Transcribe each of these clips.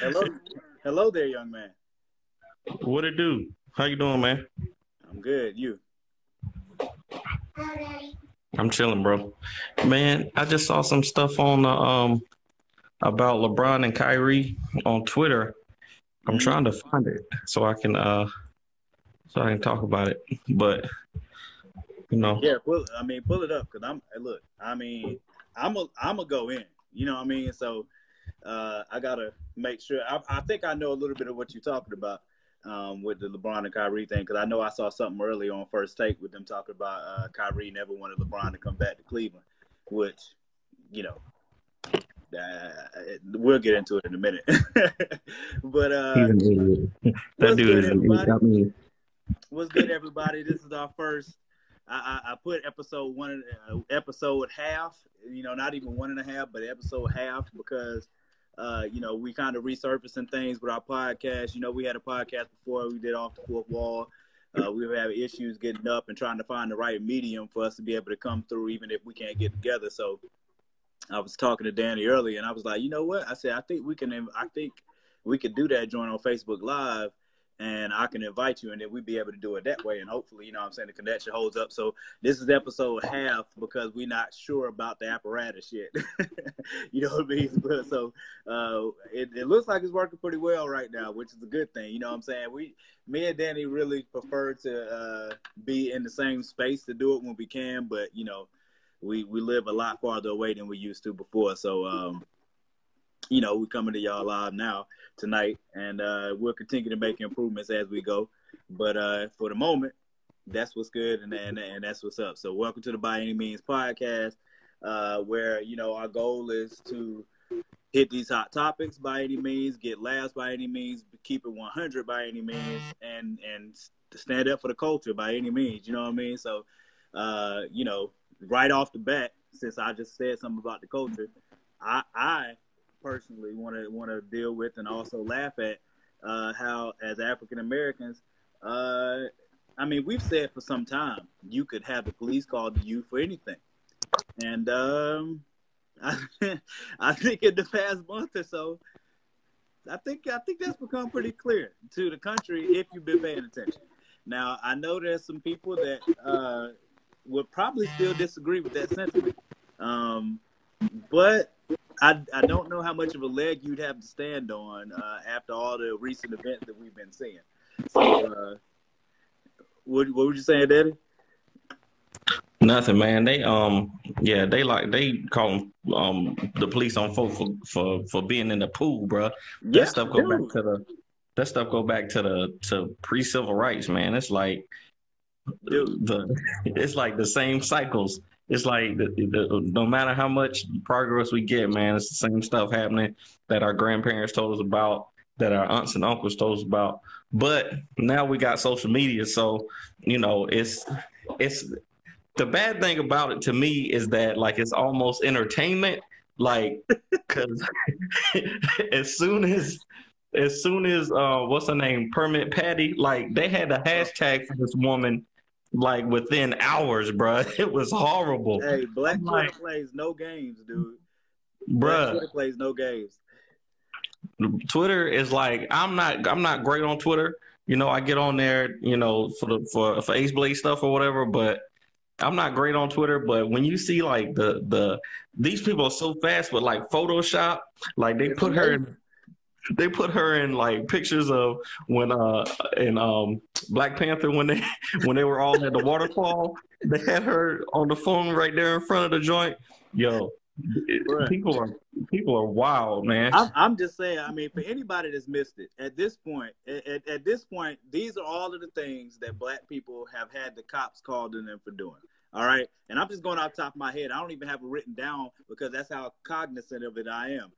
Hello, hello there, young man. What it do? How you doing, man? I'm good. You? I'm chilling, bro. Man, I just saw some stuff on the um about LeBron and Kyrie on Twitter. I'm Mhm. trying to find it so I can uh so I can talk about it. But you know, Yeah, pull. I mean, pull it up because I'm. Look, I mean, I'm a. I'm a go in. You know what I mean? So, uh, I gotta make sure. I, I think I know a little bit of what you're talking about um, with the LeBron and Kyrie thing because I know I saw something early on First Take with them talking about uh, Kyrie never wanted LeBron to come back to Cleveland, which, you know. Uh, we'll get into it in a minute, but uh, he's an idiot. that dude is an idiot. mean, What's good, everybody? This is our first. I, I, I put episode one, uh, episode half. You know, not even one and a half, but episode half because, uh, you know, we kind of resurfacing things with our podcast. You know, we had a podcast before we did off the fourth wall. Uh, we were having issues getting up and trying to find the right medium for us to be able to come through, even if we can't get together. So, I was talking to Danny earlier, and I was like, you know what? I said, I think we can. I think we could do that. Join on Facebook Live and I can invite you, and then we'd be able to do it that way. And hopefully, you know I'm saying, the connection holds up. So this is episode half because we're not sure about the apparatus yet. you know what I mean? But So uh, it, it looks like it's working pretty well right now, which is a good thing. You know what I'm saying? We, me and Danny really prefer to uh, be in the same space to do it when we can, but you know, we we live a lot farther away than we used to before. So um, you know, we're coming to y'all live now tonight, and uh, we'll continue to make improvements as we go. But uh, for the moment, that's what's good, and, and and that's what's up. So, welcome to the By Any Means podcast, uh, where you know our goal is to hit these hot topics by any means, get laughs by any means, keep it 100 by any means, and and stand up for the culture by any means. You know what I mean? So, uh, you know, right off the bat, since I just said something about the culture, I I personally want to want to deal with and also laugh at uh, how as African Americans, uh, I mean, we've said for some time you could have the police called to you for anything, and um, I, I think in the past month or so, I think I think that's become pretty clear to the country if you've been paying attention. Now I know there's some people that uh, would probably still disagree with that sentiment, um, but I, I don't know how much of a leg you'd have to stand on uh, after all the recent events that we've been seeing. So, uh, what what were you saying, Daddy? nothing, man. They um, yeah, they like they call um the police on folk for for for being in the pool, bro. That stuff go back to the that stuff go back to the to pre civil rights, man. It's like Dude. the it's like the same cycles. It's like the, the, no matter how much progress we get, man, it's the same stuff happening that our grandparents told us about, that our aunts and uncles told us about. But now we got social media, so you know it's it's the bad thing about it to me is that like it's almost entertainment, like because as soon as as soon as uh what's her name permit patty like they had a hashtag for this woman like within hours bruh it was horrible Hey, Black Twitter like- plays no games, dude. Bruh Twitter plays no games. twitter is like i'm not i'm not great on twitter you know i get on there you know for the for for ace blade stuff or whatever but i'm not great on twitter but when you see like the the these people are so fast with like photoshop like they It's put her in amazing. They put her in like pictures of when uh in um Black Panther when they when they were all at the waterfall. They had her on the phone right there in front of the joint. Yo, Bruh. people are people are wild, man. I'm, I'm just saying. I mean, for anybody that's missed it, at this point, at, at, at this point, these are all of the things that Black people have had the cops called on them for doing. All right, and I'm just going off the top of my head. I don't even have it written down because that's how cognizant of it I am.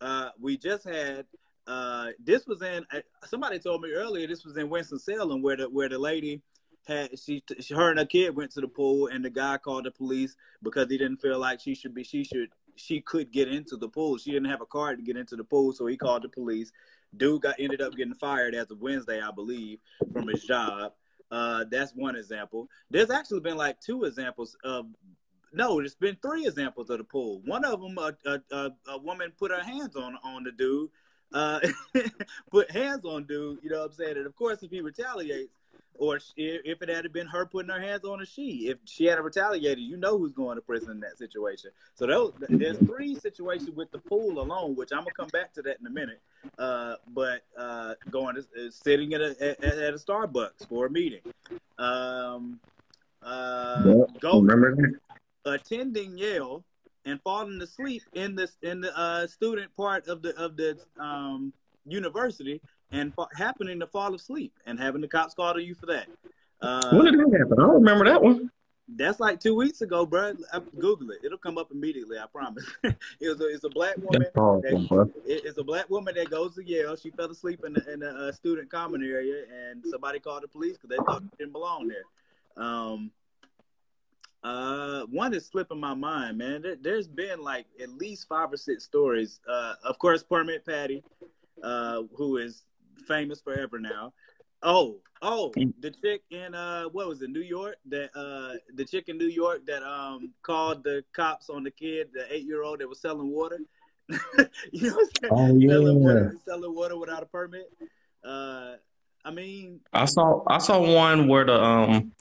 Uh, we just had uh, this was in. Uh, somebody told me earlier this was in Winston Salem where the where the lady had she, she her and her kid went to the pool and the guy called the police because he didn't feel like she should be she should she could get into the pool. She didn't have a card to get into the pool, so he called the police. Dude got ended up getting fired as of Wednesday, I believe, from his job. Uh, that's one example. There's actually been like two examples of no, there's been three examples of the pool. One of them, a, a, a, a woman put her hands on on the dude uh, put hands on dude. You know what I'm saying? And of course, if he retaliates, or if it had been her putting her hands on a she, if she had retaliated, you know who's going to prison in that situation. So those, there's three situations with the pool alone, which I'm gonna come back to that in a minute. Uh, but uh, going to, sitting at a at, at, a Starbucks for a meeting. Um, uh, yep, go remember attending Yale and falling asleep in this in the uh, student part of the of the um, university and fa- happening to fall asleep and having the cops call on you for that. Uh, when did that happen? I don't remember that one. That's like two weeks ago, bro. Google it; it'll come up immediately. I promise. it was a, it's a black woman. That, it's a black woman that goes to Yale. She fell asleep in the, in the uh, student common area, and somebody called the police because they thought she didn't belong there. Um, uh, one is slipping my mind, man. There, has been like at least five or six stories. Uh, of course, Permit Patty, uh, who is famous forever now. Oh, oh, mm. the chick in uh, what was it, New York? That uh, the chick in New York that um called the cops on the kid, the eight year old that was selling water. you know, oh yeah, selling water, selling water without a permit. Uh, I mean, I saw I saw one where the um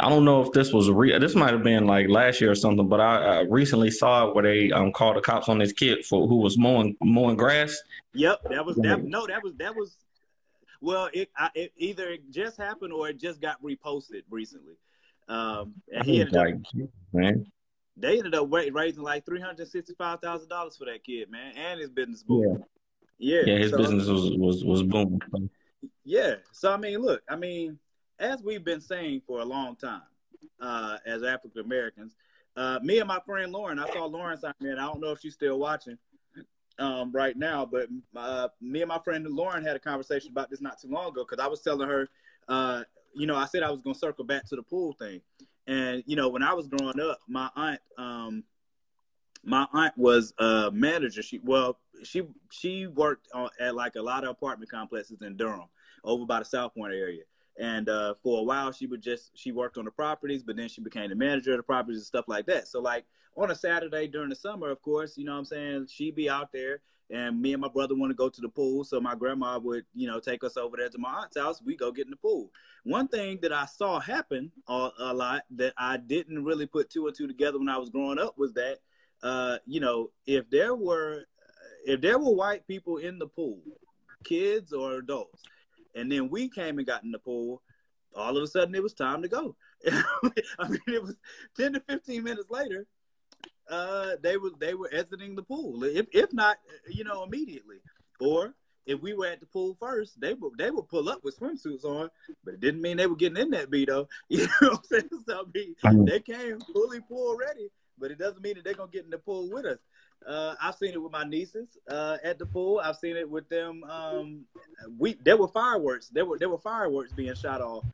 I don't know if this was re- this might have been like last year or something, but I, I recently saw it where they um, called the cops on this kid for who was mowing mowing grass. Yep, that was that. No, that was that was. Well, it, I, it either it just happened or it just got reposted recently. Um, and he ended like, up, man. They ended up raising like three hundred sixty-five thousand dollars for that kid, man, and his business booming. Yeah, yeah, yeah his so, business was was was booming. Yeah, so I mean, look, I mean as we've been saying for a long time, uh, as African Americans, uh, me and my friend Lauren, I saw Lauren sign in. I don't know if she's still watching um, right now, but uh, me and my friend Lauren had a conversation about this not too long ago because I was telling her, uh, you know, I said I was going to circle back to the pool thing. And, you know, when I was growing up, my aunt, um, my aunt was a manager. She, well, she, she worked at like a lot of apartment complexes in Durham over by the South Point area. And uh, for a while, she would just she worked on the properties, but then she became the manager of the properties and stuff like that. So like on a Saturday during the summer, of course, you know what I'm saying, she'd be out there, and me and my brother want to go to the pool. So my grandma would you know take us over there to my aunt's house. We go get in the pool. One thing that I saw happen a, a lot that I didn't really put two and two together when I was growing up was that uh, you know if there were if there were white people in the pool, kids or adults and then we came and got in the pool. All of a sudden, it was time to go. I mean, it was ten to fifteen minutes later. Uh, they were they were exiting the pool. If if not, you know, immediately. Or if we were at the pool first, they would they would pull up with swimsuits on, but it didn't mean they were getting in that beat though. You know what I'm saying? So I mean, they came fully pool ready, but it doesn't mean that they're gonna get in the pool with us. Uh, I've seen it with my nieces uh, at the pool. I've seen it with them. Um, we there were fireworks. There were there were fireworks being shot off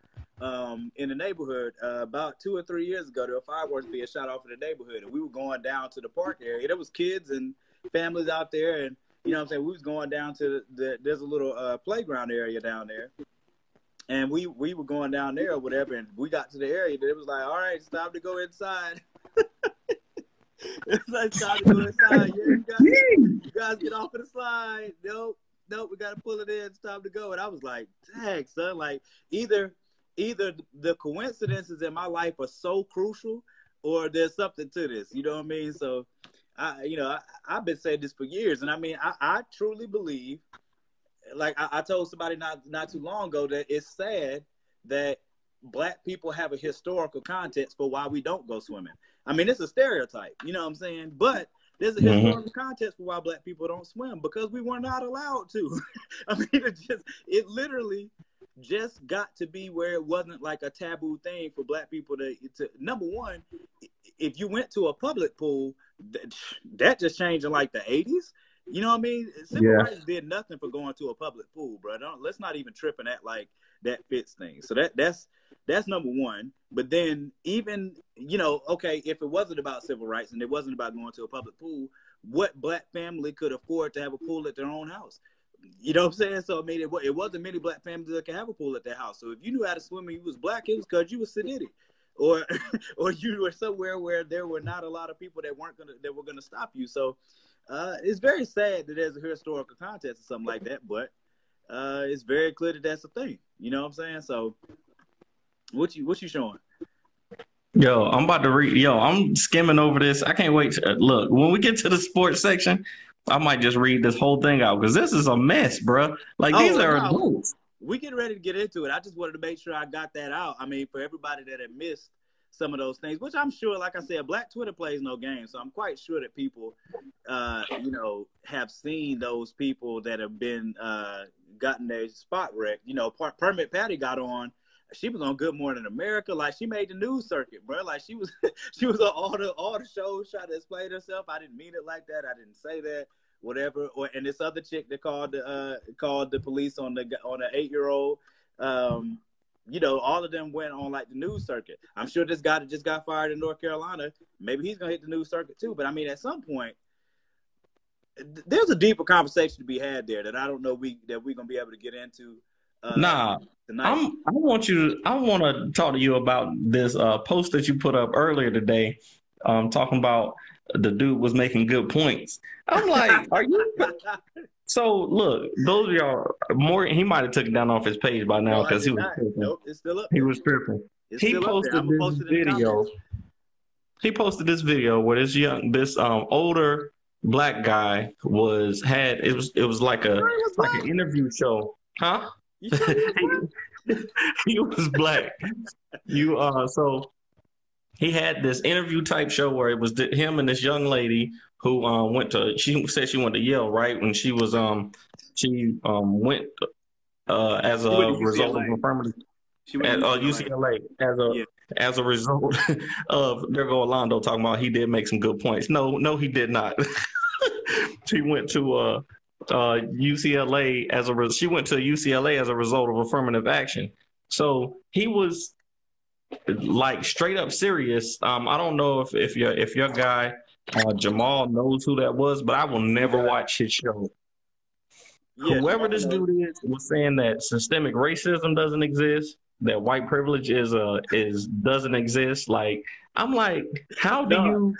um, in the neighborhood uh, about two or three years ago. There were fireworks being shot off in the neighborhood, and we were going down to the park area. There was kids and families out there, and you know what I'm saying. We was going down to the, the there's a little uh, playground area down there, and we we were going down there or whatever. And we got to the area, and it was like, all right, it's time to go inside. it's like time to go inside. Yeah, you guys, you guys get off of the slide. Nope, nope, we gotta pull it in. It's time to go. And I was like, dang, son, like either either the coincidences in my life are so crucial or there's something to this. You know what I mean? So I you know, I, have been saying this for years. And I mean I, I truly believe like I, I told somebody not not too long ago that it's sad that black people have a historical context for why we don't go swimming. I mean, it's a stereotype, you know what I'm saying? But there's a mm-hmm. historical mm-hmm. context for why black people don't swim because we were not allowed to. I mean, it just it literally just got to be where it wasn't like a taboo thing for black people to to number one, if you went to a public pool, that, that just changed in like the 80s. You know what I mean? Civil yeah. rights did nothing for going to a public pool, bro. Don't, let's not even trip tripping at like that fits things. So that that's that's number one. But then even you know, okay, if it wasn't about civil rights and it wasn't about going to a public pool, what black family could afford to have a pool at their own house? You know what I'm saying? So I mean, it, it wasn't many black families that could have a pool at their house. So if you knew how to swim and you was black, it was because you was sedity, or or you were somewhere where there were not a lot of people that weren't gonna that were gonna stop you. So uh, it's very sad that there's a historical contest or something like that, but uh, it's very clear that that's a thing. You know what I'm saying? So, what you what you showing? Yo, I'm about to read. Yo, I'm skimming over this. I can't wait to look. When we get to the sports section, I might just read this whole thing out because this is a mess, bro. Like oh, these are no. adults. We get ready to get into it. I just wanted to make sure I got that out. I mean, for everybody that had missed some of those things, which I'm sure, like I said, Black Twitter plays no game, so I'm quite sure that people, uh, you know, have seen those people that have been uh, gotten their spot wrecked. You know, Permit Patty got on. She was on Good Morning America, like she made the news circuit, bro. Like she was, she was on all the all the shows trying to explain herself. I didn't mean it like that. I didn't say that. Whatever. Or and this other chick that called the uh, called the police on the on an eight year old. Um, you know, all of them went on like the news circuit. I'm sure this guy that just got fired in North Carolina, maybe he's gonna hit the news circuit too. But I mean, at some point, there's a deeper conversation to be had there that I don't know we that we're gonna be able to get into. Uh, nah, tonight. I'm, I want you. To, I want to talk to you about this uh, post that you put up earlier today, um, talking about the dude was making good points. I'm like, are you? So look, those of y'all, more he might have took it down off his page by now because no, he was tripping. Nope, it's still up. He was tripping. It's he posted this video. He posted this video where this young, this um older black guy was had it was it was like a was like an interview show, huh? he, he was black. You uh so he had this interview type show where it was him and this young lady who um, went to she said she went to Yale right when she was um she um went uh as a result of affirmative she went at uh, UCLA as a yeah. as a result of there go Orlando talking about he did make some good points. No, no, he did not. she went to uh uh UCLA as a re- she went to UCLA as a result of affirmative action. So he was like straight up serious. Um, I don't know if if your if your guy uh, Jamal knows who that was, but I will never watch his show. Yeah, Whoever this dude is was saying that systemic racism doesn't exist, that white privilege is uh is doesn't exist. Like I'm like, how do no. you?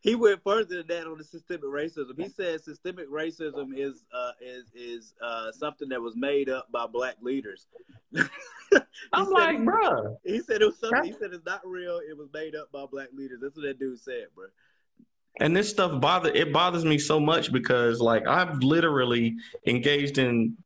He went further than that on the systemic racism. He said systemic racism is uh is is uh something that was made up by black leaders. I'm like, bro. He said it was something. He said it's not real. It was made up by black leaders. That's what that dude said, bro and this stuff bother it bothers me so much because like I've literally engaged in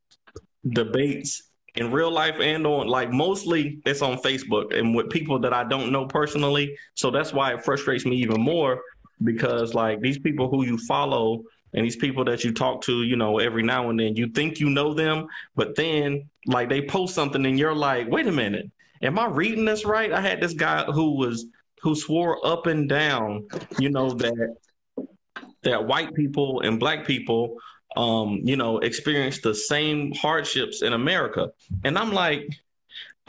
debates in real life and on like mostly it's on Facebook and with people that I don't know personally. So that's why it frustrates me even more because like these people who you follow and these people that you talk to, you know, every now and then, you think you know them, but then like they post something and you're like, wait a minute, am I reading this right? I had this guy who was who swore up and down, you know, that that white people and black people um, you know, experience the same hardships in America. And I'm like,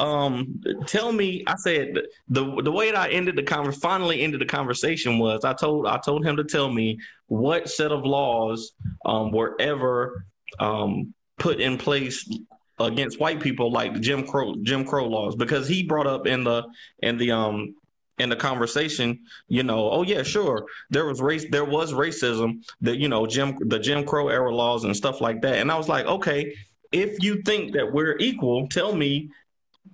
um, tell me, I said the the way that I ended the conver- finally ended the conversation was I told I told him to tell me what set of laws um, were ever um, put in place against white people like Jim Crow Jim Crow laws. Because he brought up in the in the um in the conversation, you know, oh yeah, sure, there was race, there was racism, the you know Jim the Jim Crow era laws and stuff like that, and I was like, okay, if you think that we're equal, tell me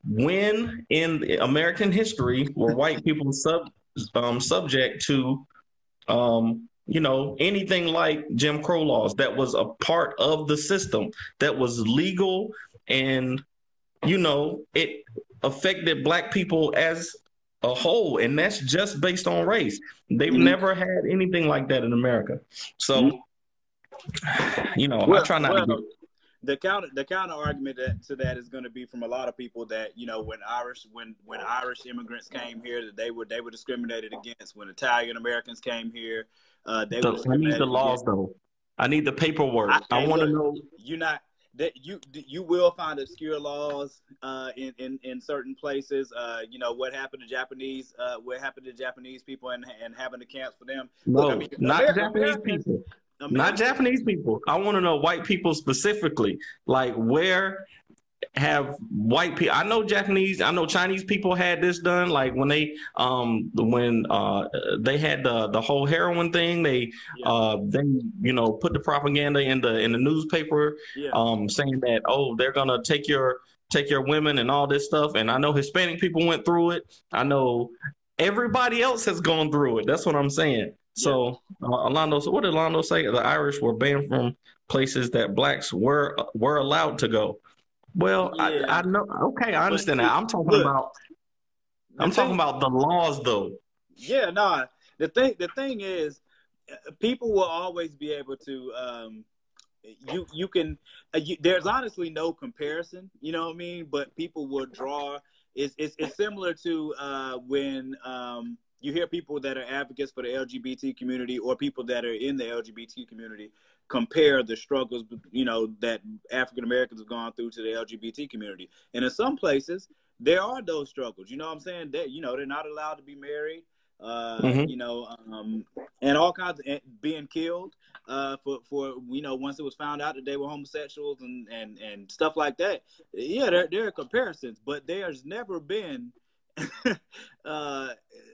when in American history were white people sub um, subject to um, you know anything like Jim Crow laws that was a part of the system that was legal and you know it affected black people as a whole, and that's just based on race. They've mm-hmm. never had anything like that in America. So, mm-hmm. you know, well, I try not well, to. The counter, the counter argument that, to that is going to be from a lot of people that you know when Irish when when Irish immigrants came here that they were they were discriminated against when Italian Americans came here. Uh, they so I need the laws against. though. I need the paperwork. I, I want to know. You're not that you you will find obscure laws uh, in, in in certain places. Uh, you know what happened to Japanese? Uh, what happened to Japanese people and and having the camps for them? No, Look, I mean, not America, Japanese Americans, people. Not Japanese people. I want to know white people specifically, like where have white people. I know Japanese. I know Chinese people had this done. Like when they um when uh they had the the whole heroin thing. They yeah. uh they you know put the propaganda in the in the newspaper yeah. um saying that oh they're gonna take your take your women and all this stuff. And I know Hispanic people went through it. I know everybody else has gone through it. That's what I'm saying. So, uh, Alonzo, so what did Alonzo say? The Irish were banned from places that blacks were were allowed to go. Well, yeah. I, I, know. Okay, I understand but, that. I'm talking look, about. I'm thing, talking about the laws, though. Yeah, no. Nah, the thing, the thing is, people will always be able to. Um, you you can. Uh, you, there's honestly no comparison. You know what I mean? But people will draw. It's it's, it's similar to uh, when. Um, you hear people that are advocates for the LGBT community or people that are in the LGBT community compare the struggles, you know, that African Americans have gone through to the LGBT community. And in some places, there are those struggles. You know what I'm saying? That you know, they're not allowed to be married. Uh, mm-hmm. you know, um, and all kinds of being killed uh, for for you know once it was found out that they were homosexuals and and and stuff like that. Yeah, there there are comparisons, but there's never been uh,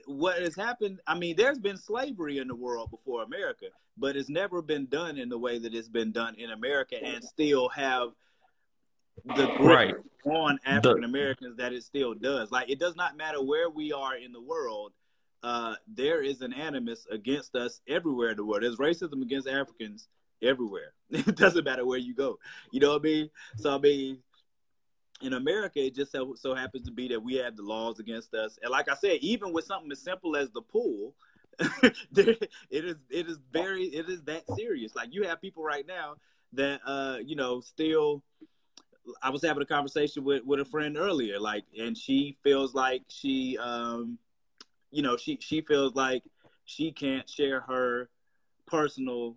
what has happened. I mean, there's been slavery in the world before America, but it's never been done in the way that it's been done in America, and still have the grip right. on African Americans that it still does. Like it does not matter where we are in the world. Uh, there is an animus against us everywhere in the world. There's racism against Africans everywhere. it doesn't matter where you go. You know what I mean? So I mean, in America, it just so, so, happens to be that we have the laws against us. And like I said, even with something as simple as the pool, it is it is very it is that serious. Like you have people right now that uh you know still. I was having a conversation with with a friend earlier, like, and she feels like she um you know she she feels like she can't share her personal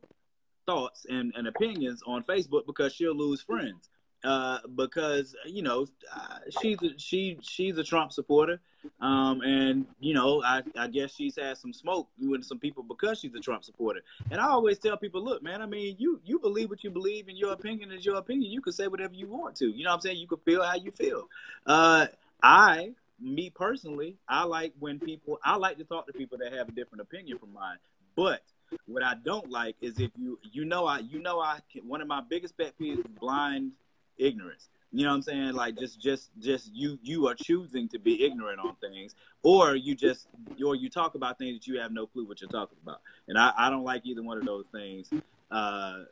thoughts and, and opinions on Facebook because she'll lose friends uh, because you know uh, she's a, she she's a Trump supporter, um, and you know I, I guess she's had some smoke with some people because she's a Trump supporter. And I always tell people, look, man, I mean, you you believe what you believe, and your opinion is your opinion. You can say whatever you want to. You know what I'm saying? You can feel how you feel. Uh, I me personally, I like when people I like to talk to people that have a different opinion from mine, but what I don't like is if you you know I you know I one of my biggest pet peeves is blind ignorance. You know what I'm saying? Like just just just you you are choosing to be ignorant on things, or you just or you talk about things that you have no clue what you're talking about. And I, I don't like either one of those things uh,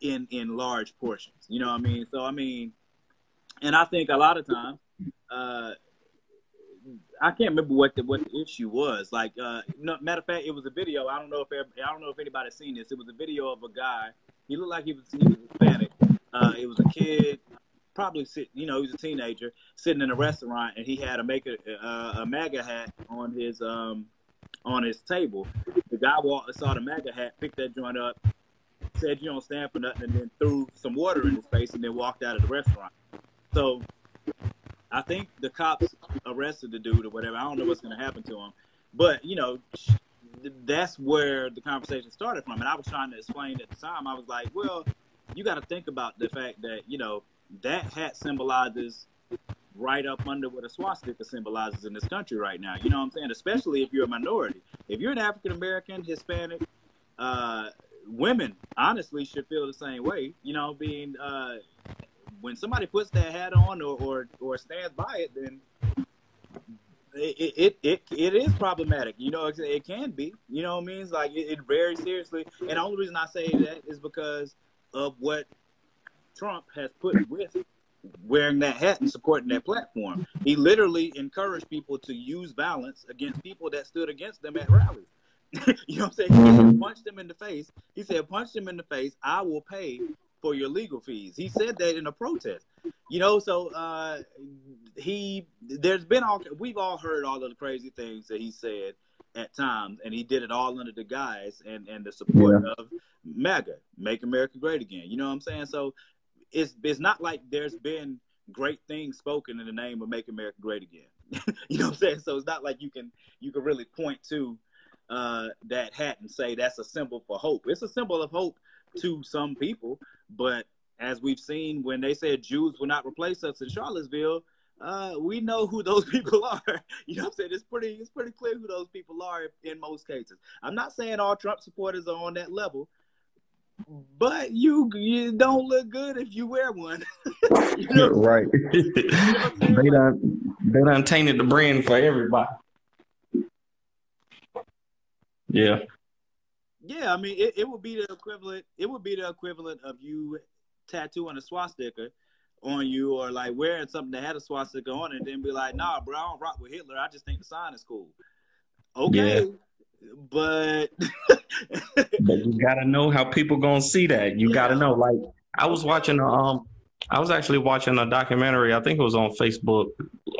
in in large portions. You know what I mean? So I mean, and I think a lot of times. Uh, I can't remember what the what the issue was. Like, uh, no, matter of fact, it was a video. I don't know if I don't know if anybody's seen this. It was a video of a guy. He looked like he was he was Hispanic, uh, it was a kid, probably sit, you know, he was a teenager sitting in a restaurant, and he had a make a, uh, a MAGA hat on his um on his table. The guy walked, saw the MAGA hat, picked that joint up, said you don't stand for nothing, and then threw some water in his face, and then walked out of the restaurant. So I think the cops arrested the dude or whatever. I don't know what's going to happen to him, but you know, that's where the conversation started from. And I was trying to explain at the time. I was like, well, you got to think about the fact that you know that hat symbolizes right up under what a swastika symbolizes in this country right now. You know what I'm saying? Especially if you're a minority. If you're an African American, Hispanic, uh, women honestly should feel the same way. You know, being uh, when somebody puts that hat on or or, or stands by it, then it, it it it is problematic. You know, it, it can be. You know what I mean? It's like it, it very seriously. And the only reason I say that is because of what Trump has put with wearing that hat and supporting that platform. He literally encouraged people to use violence against people that stood against them at rallies. you know what I'm saying? He mm-hmm. punched them in the face. He said, punch them in the face. I will pay for your legal fees. He said that in a protest. You know, so uh, he there's been all we've all heard all of the crazy things that he said at times, and he did it all under the guise and and the support yeah. of MAGA, Make America Great Again. You know what I'm saying? So it's it's not like there's been great things spoken in the name of Make America Great Again. you know what I'm saying? So it's not like you can you can really point to uh, that hat and say that's a symbol for hope. It's a symbol of hope to some people, but as we've seen when they said Jews will not replace us in Charlottesville, uh, we know who those people are. you know what I'm saying? It's pretty it's pretty clear who those people are in most cases. I'm not saying all Trump supporters are on that level, but you you don't look good if you wear one. you know right. you know they done they done tainted the brand for everybody. Yeah. Yeah, I mean it, it would be the equivalent it would be the equivalent of you tattooing a swastika on you or like wearing something that had a swastika on it and then be like, nah, bro, I don't rock with Hitler. I just think the sign is cool. Okay. Yeah. But but you gotta know how people gonna see that. You yeah. gotta know. Like I was watching um I was actually watching a documentary, I think it was on Facebook,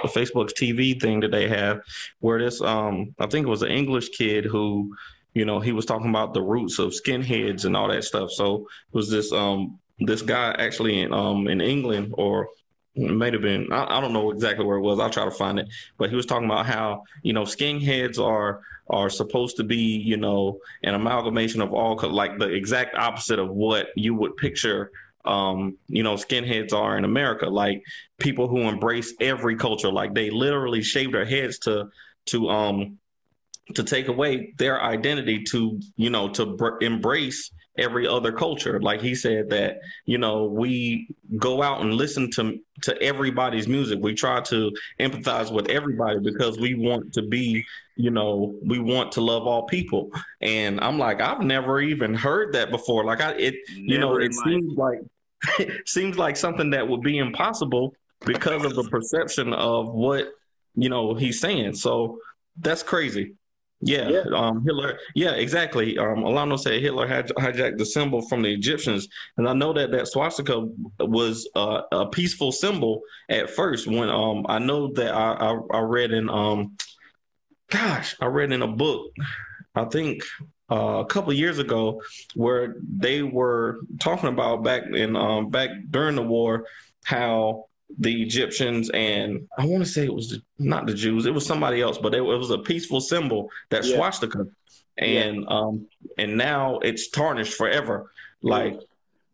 Facebook's TV thing that they have, where this um I think it was an English kid who, you know, he was talking about the roots of skinheads and all that stuff. So it was this um this guy actually in um in England or it might have been I, I, don't know exactly where it was i'll try to find it but he was talking about how you know skinheads are are supposed to be you know an amalgamation of all like the exact opposite of what you would picture um, you know, skinheads are in America, like people who embrace every culture, like they literally shave their heads to to um to take away their identity to you know to br- embrace every other culture. Like he said that, you know, we go out and listen to to everybody's music. We try to empathize with everybody because we want to be, you know, we want to love all people. And I'm like, I've never even heard that before. Like I it never you know, it seems like it seems like something that would be impossible because of the perception of what, you know, he's saying. So that's crazy. Yeah, yeah. Um, Hitler. Yeah, exactly. Um, Alano said Hitler had hijacked the symbol from the Egyptians, and I know that that swastika was uh, a peaceful symbol at first. When um, I know that I, I, I read in um, gosh, I read in a book, I think uh, a couple years ago, where they were talking about back in um, back during the war how the Egyptians and I want to say it was the, not the Jews, it was somebody else, but it, it was a peaceful symbol that yeah. swastika, and yeah. um and now it's tarnished forever. Like,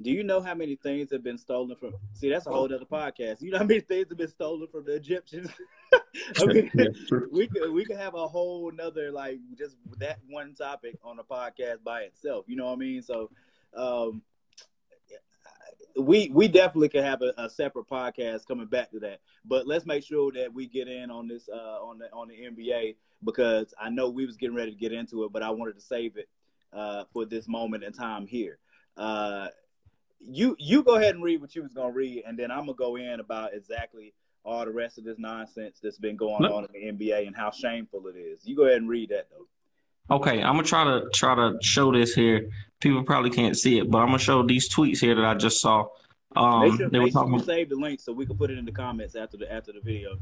do you know how many things have been stolen from? See, that's a whole other podcast. You know how many things have been stolen from the Egyptians? I mean, yeah, we could we could have a whole nother like just that one topic on a podcast by itself. You know what I mean? So. um we we definitely could have a, a, separate podcast coming back to that. But let's make sure that we get in on this uh, on the on the NBA because I know we was getting ready to get into it, but I wanted to save it uh, for this moment in time here. Uh, you you go ahead and read what you was gonna read, and then I'm gonna go in about exactly all the rest of this nonsense that's been going on in the NBA and how shameful it is. You go ahead and read that though. Okay, I'm gonna try to try to show this here. People probably can't see it, but I'm gonna show these tweets here that I just saw. Um, make sure, they were talking. Save the link so we can put it in the comments after the after the video.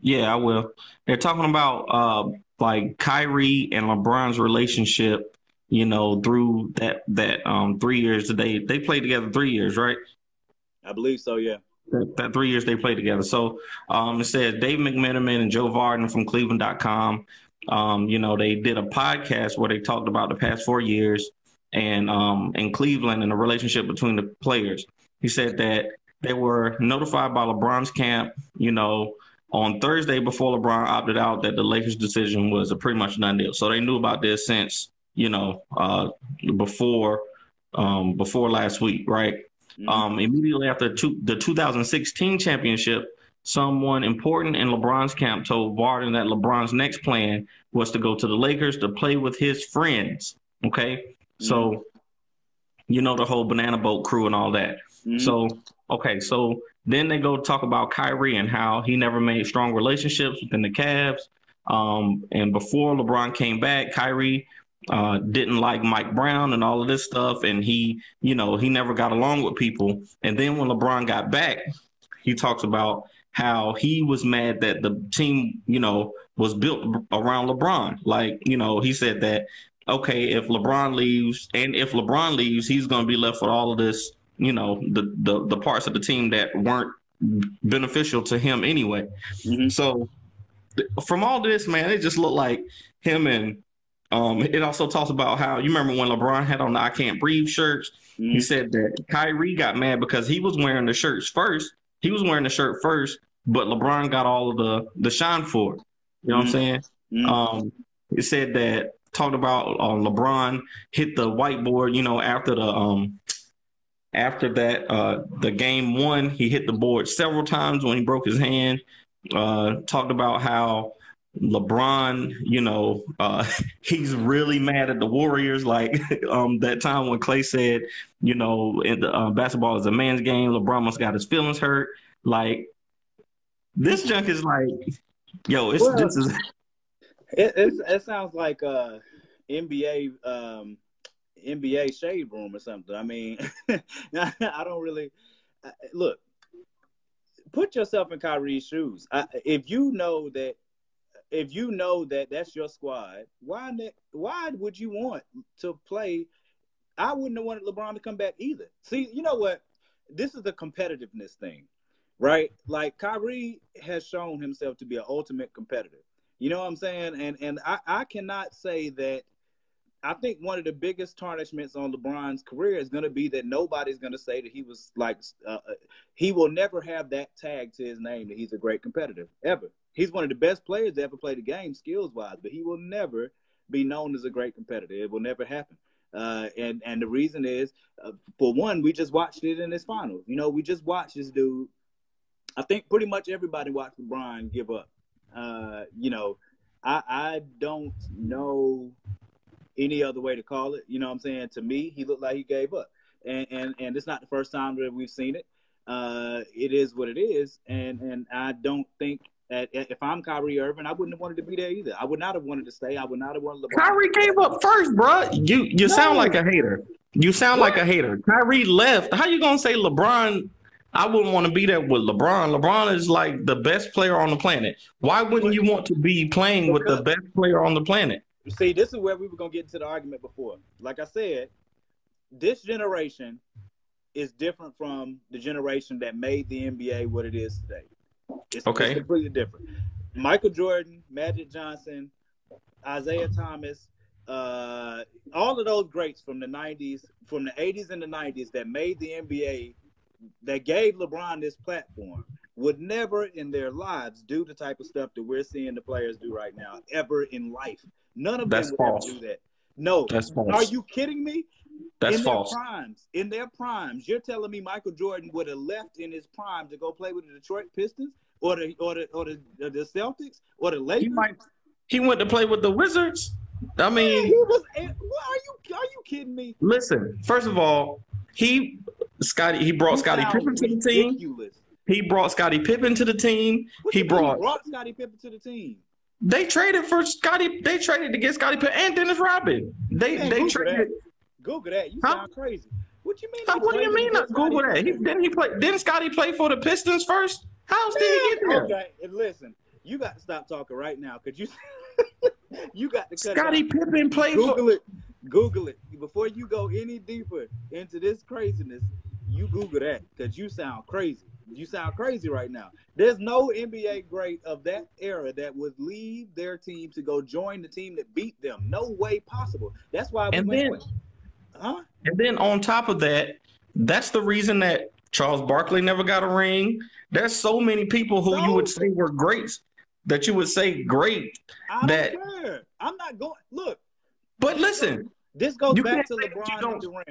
Yeah, I will. They're talking about uh, like Kyrie and LeBron's relationship. You know, through that that um three years they they played together three years, right? I believe so. Yeah. That, that three years they played together. So um, it says Dave McMenamin and Joe Vardon from Cleveland.com um, you know, they did a podcast where they talked about the past four years and um, in Cleveland and the relationship between the players. He said that they were notified by LeBron's camp, you know, on Thursday before LeBron opted out that the Lakers' decision was a pretty much done deal. So they knew about this since, you know, uh, before um, before last week, right? Mm-hmm. Um, immediately after two, the 2016 championship, someone important in LeBron's camp told Vardon that LeBron's next plan was to go to the Lakers to play with his friends. Okay. Mm-hmm. So, you know, the whole banana boat crew and all that. Mm-hmm. So, okay. So then they go talk about Kyrie and how he never made strong relationships within the Cavs. Um, and before LeBron came back, Kyrie uh, didn't like Mike Brown and all of this stuff. And he, you know, he never got along with people. And then when LeBron got back, he talks about how he was mad that the team, you know, was built around LeBron. Like, you know, he said that, okay, if LeBron leaves and if LeBron leaves, he's going to be left with all of this, you know, the, the, the parts of the team that weren't beneficial to him anyway. Mm-hmm. So from all this, man, it just looked like him and Um, it also talks about how you remember when LeBron had on the "I Can't Breathe" shirts. Mm-hmm. He said that Kyrie got mad because he was wearing the shirts first. He was wearing the shirt first, but LeBron got all of the the shine for it. You know mm-hmm. what I'm mm-hmm. saying? Mm-hmm. Um, it said that talked about uh, LeBron hit the whiteboard. You know, after the um after that uh the game one, he hit the board several times when he broke his hand. Uh, talked about how LeBron, you know, uh, he's really mad at the Warriors. Like um, that time when Clay said, you know, in the, uh, basketball is a man's game. LeBron must got his feelings hurt. Like this junk is like, yo, it's well, this is. It, it sounds like uh, NBA um, NBA shade room or something. I mean, I don't really look. Put yourself in Kyrie's shoes. I, if you know that if you know that that's your squad, why why would you want to play? I wouldn't have wanted LeBron to come back either. See, you know what? This is the competitiveness thing, right? Like Kyrie has shown himself to be an ultimate competitor. You know what I'm saying? And and I, I cannot say that I think one of the biggest tarnishments on LeBron's career is going to be that nobody's going to say that he was like uh, uh, he will never have that tag to his name that he's a great competitor ever. He's one of the best players to ever play the game skills wise, but he will never be known as a great competitor. It will never happen. Uh, and and the reason is, uh, for one, we just watched it in his finals. You know, we just watched this dude. I think pretty much everybody watched LeBron give up. Uh, you know, I I don't know any other way to call it. You know what I'm saying? To me, he looked like he gave up. And and, and it's not the first time that we've seen it. Uh, it is what it is. And and I don't think that if I'm Kyrie Irving, I wouldn't have wanted to be there either. I would not have wanted to stay. I would not have wanted LeBron. Kyrie gave up first, bro. You you no. sound like a hater. You sound what? like a hater. Kyrie left. How you gonna say LeBron? I wouldn't want to be there with LeBron. LeBron is like the best player on the planet. Why wouldn't you want to be playing with the best player on the planet? See, this is where we were gonna get into the argument before. Like I said, this generation is different from the generation that made the NBA what it is today. It's, okay. It's completely different. Michael Jordan, Magic Johnson, Isiah Thomas, uh, all of those greats from the 90s, from the 80s and the 90s that made the NBA, that gave LeBron this platform, would never in their lives do the type of stuff that we're seeing the players do right now, ever in life. None of That's them would false. ever do that. No. That's false. Are you kidding me? That's in false. their primes, in their primes, you're telling me Michael Jordan would have left in his prime to go play with the Detroit Pistons or the or the or the, the Celtics or the Lakers? He, might, he went to play with the Wizards. I mean, he was. What are you? Are you kidding me? Listen, first of all, he Scotty he brought Scottie Pippen to the team. He brought Scottie Pippen to the team. What he brought, brought Scottie Pippen to the team. They traded for Scotty. They traded to get Scottie Pippen and Dennis Rodman. They they traded. That. Google that. You huh? sound crazy. What do you mean? what do you mean? Not Google that. He, didn't he play? Didn't Scotty play for the Pistons first? How else did he get there? Okay, and listen, you got to stop talking right now because you you got to cut Scottie Pippen played Google for. it. Google it before you go any deeper into this craziness. You Google that because you sound crazy. You sound crazy right now. There's no NBA great of that era that would leave their team to go join the team that beat them. No way possible. That's why we and then, with, huh? And then on top of that, that's the reason that Charles Barkley never got a ring. There's so many people who you would say were greats that you would say great. I that, care. I'm not going. Look. But listen. This goes back to LeBron and Durant.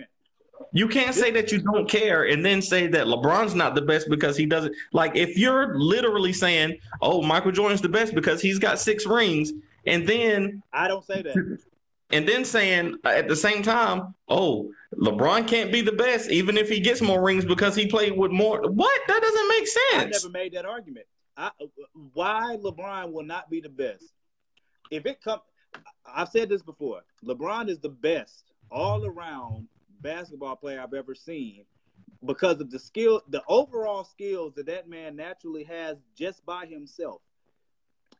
You can't say that you don't care and then say that LeBron's not the best because he doesn't. Like, if you're literally saying, "Oh, Michael Jordan's the best because he's got six rings," and then I don't say that, and then saying uh, at the same time, "Oh, LeBron can't be the best even if he gets more rings because he played with more." What? That doesn't make sense. I never made that argument. I, uh, why LeBron will not be the best? If it comes, I've said this before. LeBron is the best all around basketball player I've ever seen because of the skill, the overall skills that that man naturally has just by himself,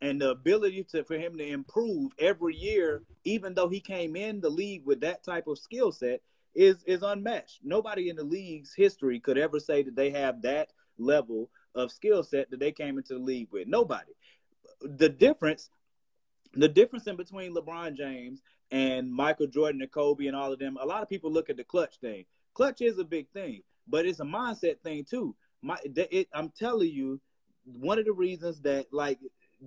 and the ability to for him to improve every year, even though he came in the league with that type of skill set, is is unmatched. Nobody in the league's history could ever say that they have that level of skill set that they came into the league with. Nobody. The difference, the difference in between LeBron James and Michael Jordan and Kobe and all of them, a lot of people look at the clutch thing. Clutch is a big thing, but it's a mindset thing too. My, it, I'm telling you, one of the reasons that like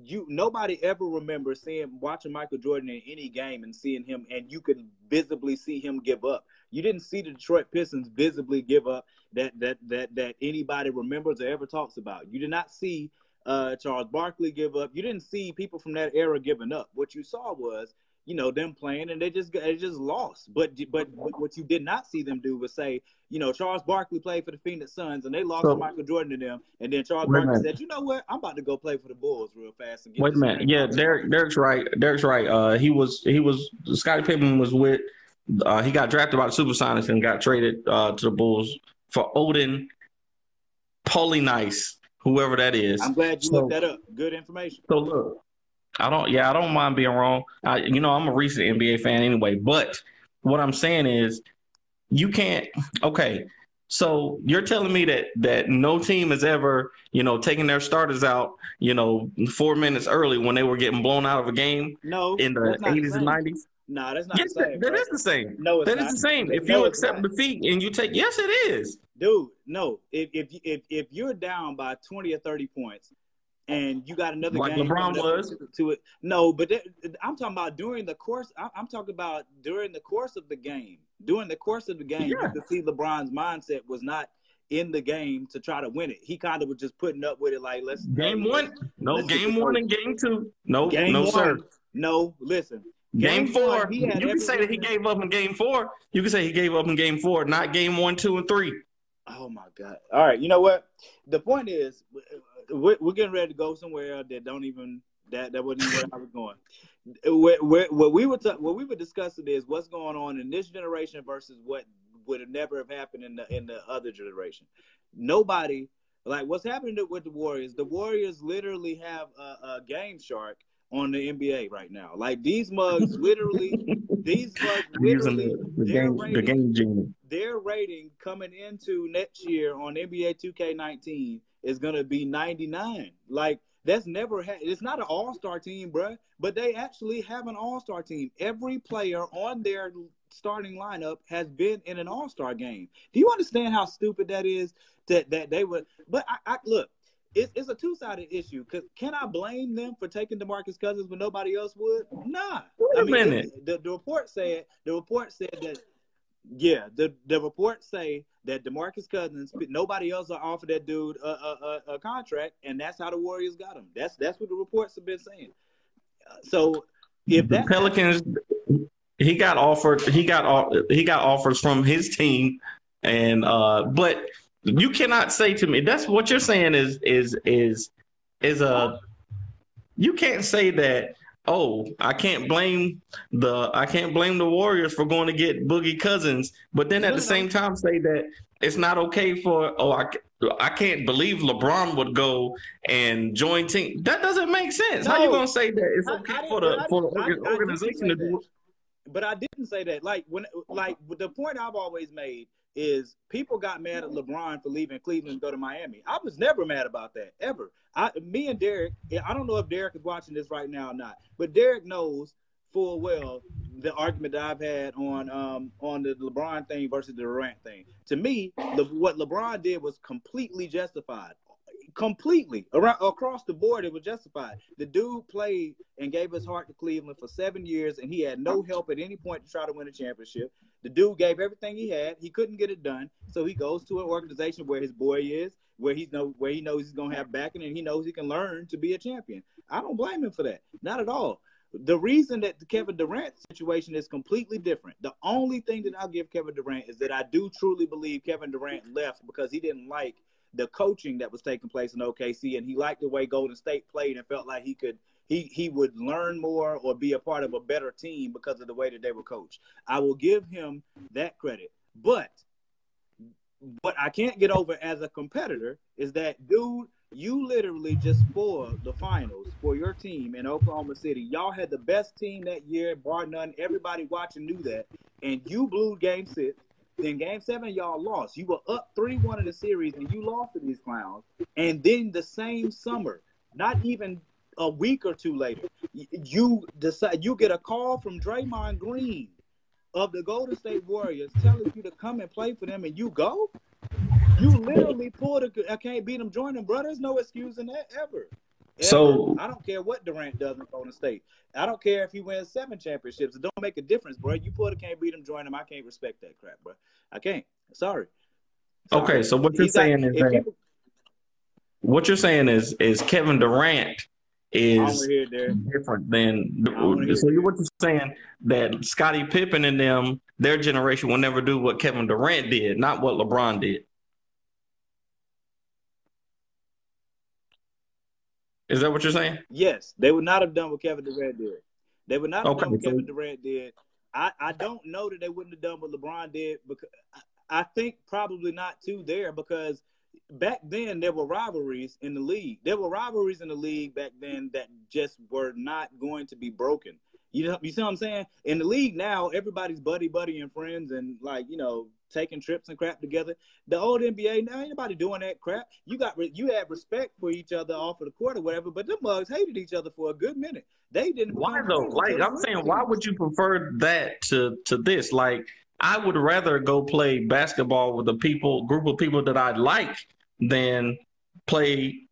you nobody ever remembers seeing watching Michael Jordan in any game and seeing him and you could visibly see him give up. You didn't see the Detroit Pistons visibly give up that that that that anybody remembers or ever talks about. You did not see uh, Charles Barkley give up. You didn't see people from that era giving up. What you saw was you know them playing and they just they just lost. But but what you did not see them do was say, you know, Charles Barkley played for the Phoenix Suns and they lost so, to Michael Jordan to them, and then Charles Barkley said, you know what, I'm about to go play for the Bulls real fast. And get wait a minute, yeah, Derek Derek's right. Derek's right. Uh, he was he was Scottie Pippen was with. Uh, he got drafted by the Supersonics and got traded uh, to the Bulls for Olden Polynice, whoever that is. I'm glad you so, looked that up. Good information. So look, I don't. Yeah, I don't mind being wrong. I, you know, I'm a recent NBA fan anyway. But what I'm saying is, you can't. Okay, so you're telling me that that no team has ever, you know, taken their starters out, you know, four minutes early when they were getting blown out of a game. No, in the 80s and 90s. No, that's not yes, the same. That, that is the same. No, it's that not. is the same. If no, you accept defeat and you take, yes, it is. Dude, no. If if if if you're down by 20 or 30 points and you got another like game LeBron was to, to, it. No, but that, I'm talking about during the course. I'm talking about during the course of the game. During the course of the game, yeah. you can see LeBron's mindset was not in the game to try to win it. He kind of was just putting up with it, like let's game hey, one. No game one and game two. No, game no one, sir. No, listen. Game, game four. One, you can say that he gave up in game four. You can say he gave up in game four, not game one, two, and three. Oh my god! All right, you know what? The point is, we're, we're getting ready to go somewhere that don't even that that wasn't where I was going. Where, where, what we were ta- what we were discussing is what's going on in this generation versus what would have never have happened in the in the other generation. Nobody like what's happening with the Warriors. The Warriors literally have a, a game shark on the NBA right now. Like these mugs, literally, these mugs, literally, the, the game, rating, the game genie. Their rating coming into next year on NBA 2K19 is gonna be 99. Like that's never had. It's not an All Star team, bruh, but they actually have an All Star team. Every player on their starting lineup has been in an All Star game. Do you understand how stupid that is? That that they would. But I, I look. It's, it's a two sided issue. Cause can I blame them for taking Demarcus Cousins when nobody else would? Nah. Wait a I mean, minute. The, the report said the report said that yeah, the the reports say that Demarcus Cousins, nobody else offered that dude a, a, a, a, contract, and that's how the Warriors got him. That's that's what the reports have been saying. So if the Pelicans, he got offered, he got he got offers from his team, and uh, but you cannot say to me that's what you're saying is is is is a you can't say that oh, I can't blame the I can't blame the Warriors for going to get Boogie Cousins, but then at the same time say that it's not okay for oh I I can't believe LeBron would go and join team. That doesn't make sense. No, How you gonna say that it's okay I, I for the for the organization to do? But I didn't say that. Like when like the point I've always made is people got mad at LeBron for leaving Cleveland and go to Miami. I was never mad about that ever. I, me and Derek, I don't know if Derek is watching this right now or not, but Derek knows full well the argument that I've had on um, on the LeBron thing versus the Durant thing. To me, the, what LeBron did was completely justified. Completely. Around across the board it was justified. The dude played and gave his heart to cleveland for seven years and he had no help at any point to try to win a championship the dude gave everything he had. He couldn't get it done. So he goes to an organization where his boy is where he's know where he knows he's to have backing and he knows he can learn to be a champion. I don't blame him for that. Not at all. The reason that the Kevin Durant situation is completely different. The only thing that I'll give Kevin Durant is that I do truly believe Kevin Durant left because he didn't like the coaching that was taking place in OKC, and he liked the way Golden State played and felt like he could he he would learn more or be a part of a better team because of the way that they were coached. I will give him that credit, but what I can't get over as a competitor is that dude, you literally just spoiled the finals for your team in Oklahoma City. Y'all had the best team that year, bar none. Everybody watching knew that, and you blew Game Six. Then game seven, y'all lost. You were up 3 1 in the series and you lost to these clowns. And then the same summer, not even a week or two later, you decide you get a call from Draymond Green of the Golden State Warriors telling you to come and play for them, and you go. You literally pulled a I can't beat them, join them, bro. There's no excuse in that ever. ever. So I don't care what Durant does in Golden State. I don't care if he wins seven championships. It don't make a difference, bro. You pull a can't beat him, join him. I can't respect that crap, bro. I can't. Sorry. Sorry. okay, so what you're He's like- saying is that people- what you're saying is is Kevin Durant is want to hear there. different than so it. what you're saying that Scottie Pippen and them their generation will never do what Kevin Durant did, not what LeBron did. Is that what you're saying? Yes, they would not have done what Kevin Durant did. They would not have Okay, done what so- Kevin Durant did. I, I don't know that they wouldn't have done what LeBron did because I, I think probably not too there because back then there were rivalries in the league. There were rivalries in the league back then that just were not going to be broken. You know, you see what I'm saying? In the league now, everybody's buddy, buddy, and friends, and like you know, taking trips and crap together. The old NBA now, ain't nobody doing that crap. You got re- you had respect for each other off of the court or whatever, but them mugs hated each other for a good minute. They didn't. Why though? Like I'm saying, why would you prefer that to to this? Like I would rather go play basketball with a people group of people that I like than play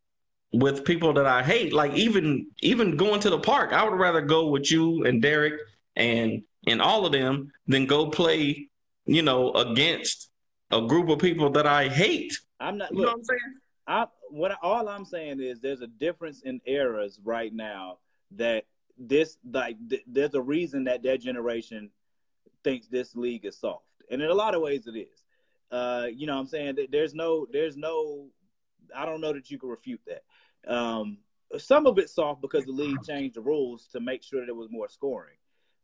with people that I hate. Like even even going to the park, I would rather go with you and Derek and and all of them than go play, you know, against a group of people that I hate. I'm not. You know what I'm saying? I what all I'm saying is there's a difference in eras right now that this like th- there's a reason that that generation thinks this league is soft, and in a lot of ways it is. Uh, you know, what I'm saying there's no there's no I don't know that you can refute that. Um, some of it's soft because the league changed the rules to make sure that there was more scoring.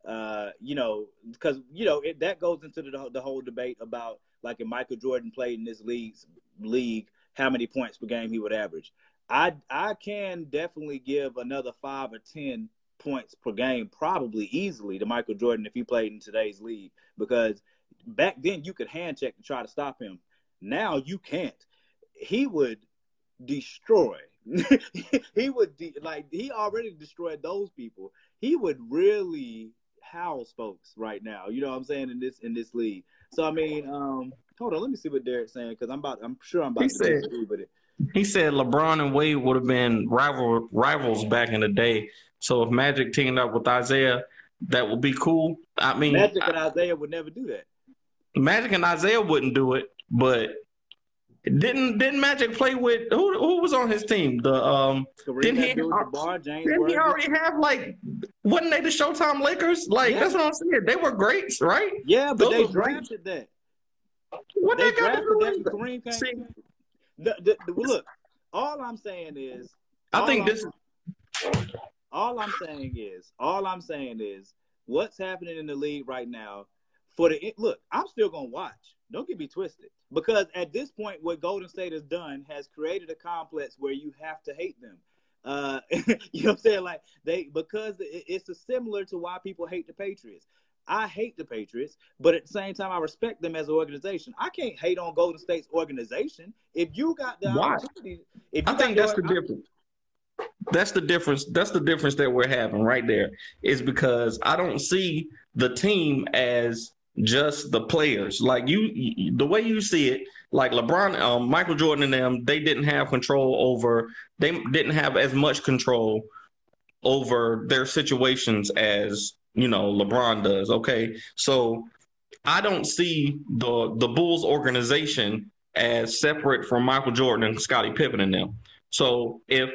Uh, you know, because you know it, that goes into the the whole debate about like if Michael Jordan played in this league's league, how many points per game he would average. I I can definitely give another five or ten points per game, probably easily to Michael Jordan if he played in today's league. Because back then you could hand check to try to stop him. Now you can't. He would destroy. he would de- like he already destroyed those people. He would really house folks right now. You know what I'm saying in this in this league. So I mean, um, hold on, let me see what Derek's saying because I'm about. I'm sure I'm about He to said- disagree with it. He said LeBron and Wade would have been rival rivals back in the day. So if Magic teamed up with Isiah, that would be cool. I mean, Magic and Isiah would never do that. Magic and Isiah wouldn't do it, but didn't didn't Magic play with who? Who was on his team? The um, Kareem Didn't he- James didn't he already have like? Wasn't they the Showtime Lakers? Like Yeah. that's what I'm saying. They were greats, right? Yeah, but Those they were great. drafted that. What They they got to drafted do that. with? Kareem See. The, the, the, look, all I'm saying is, I think I'm- this. all I'm saying is, all I'm saying is, what's happening in the league right now. For the look, I'm still gonna watch. Don't get me twisted, because at this point, what Golden State has done has created a complex where you have to hate them. Uh, you know what I'm saying? Like they because it's a similar to why people hate the Patriots. I hate the Patriots, but at the same time, I respect them as an organization. I can't hate on Golden State's organization. If you got the Why? opportunity, if I think that's the difference. That's the difference. That's the difference that we're having right there. Is because I don't see the team as just the players. Like you, the way you see it, like LeBron, um, Michael Jordan, and them, they didn't have control over. They didn't have as much control over their situations as you know LeBron does. Okay, so I don't see the the Bulls organization as separate from Michael Jordan and Scottie Pippen and them. So if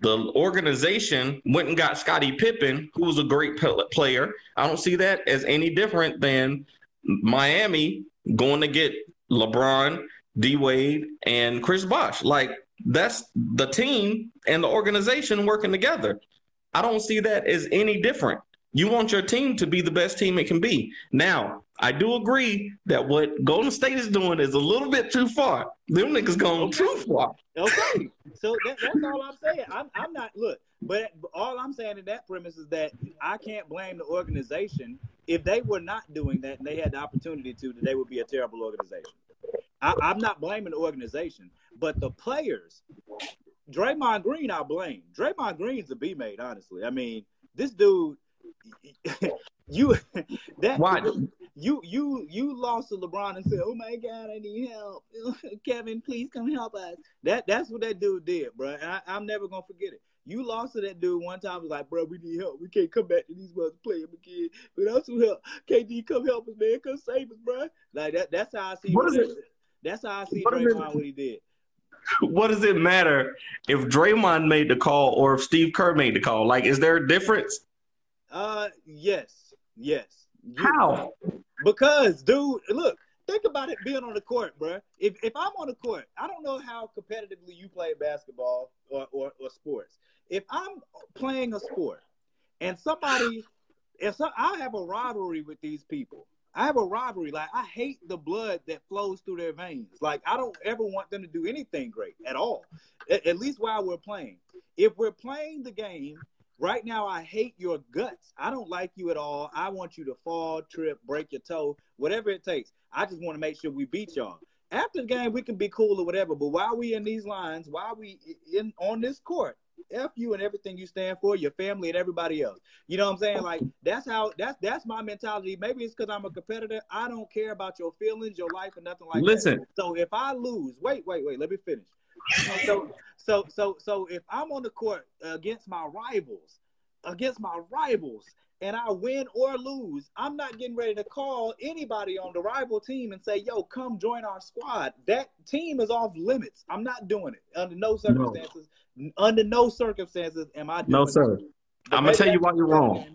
the organization went and got Scottie Pippen, who was a great player, I don't see that as any different than Miami going to get LeBron, D Wade, and Chris Bosh. Like that's the team and the organization working together. I don't see that as any different. You want your team to be the best team it can be. Now, I do agree that what Golden State is doing is a little bit too far. Them niggas going too far. Okay, so that, that's all I'm saying. I'm, I'm not look, but all I'm saying in that premise is that I can't blame the organization if they were not doing that and they had the opportunity to. That they would be a terrible organization. I, I'm not blaming the organization, but the players Draymond Green, I blame. Draymond Green's a B made, honestly. I mean, this dude, you that Why? You you you lost to LeBron and said, "Oh my God, I need help, Kevin, please come help us." That that's what that dude did, bro. And I, I'm never gonna forget it. You lost to that dude one time. Was like, bro, we need help. We can't come back to these brothers play him again without some help. KD, come help us, man. Come save us, bro. Like that. That's how I see. What is it? That's how I see What? Draymond what he did. What does it matter if Draymond made the call or if Steve Kerr made the call? Like, is there a difference? Uh, yes, yes. How? Because, dude, look, think about it being on the court, bro. If if I'm on the court, I don't know how competitively you play basketball or, or, or sports. If I'm playing a sport and somebody, if some, I have a rivalry with these people. I have a rivalry. Like I hate the blood that flows through their veins. Like I don't ever want them to do anything great at all. At, at least while we're playing. If we're playing the game Right now, I hate your guts. I don't like you at all. I want you to fall, trip, break your toe, whatever it takes. I just want to make sure we beat y'all. After the game, we can be cool or whatever. But while we in these lines, while we in on this court, f you and everything you stand for, your family and everybody else. You know what I'm saying? Like that's how that's that's my mentality. Maybe it's because I'm a competitor. I don't care about your feelings, your life, and nothing like that. Listen, So if I lose, wait, wait, wait, let me finish. So, so, so, so if I'm on the court against my rivals, against my rivals, and I win or lose, I'm not getting ready to call anybody on the rival team and say, "Yo, come join our squad." That team is off limits. I'm not doing it under no circumstances. Under no circumstances am I doing no, sir. I'm gonna tell you why you're wrong.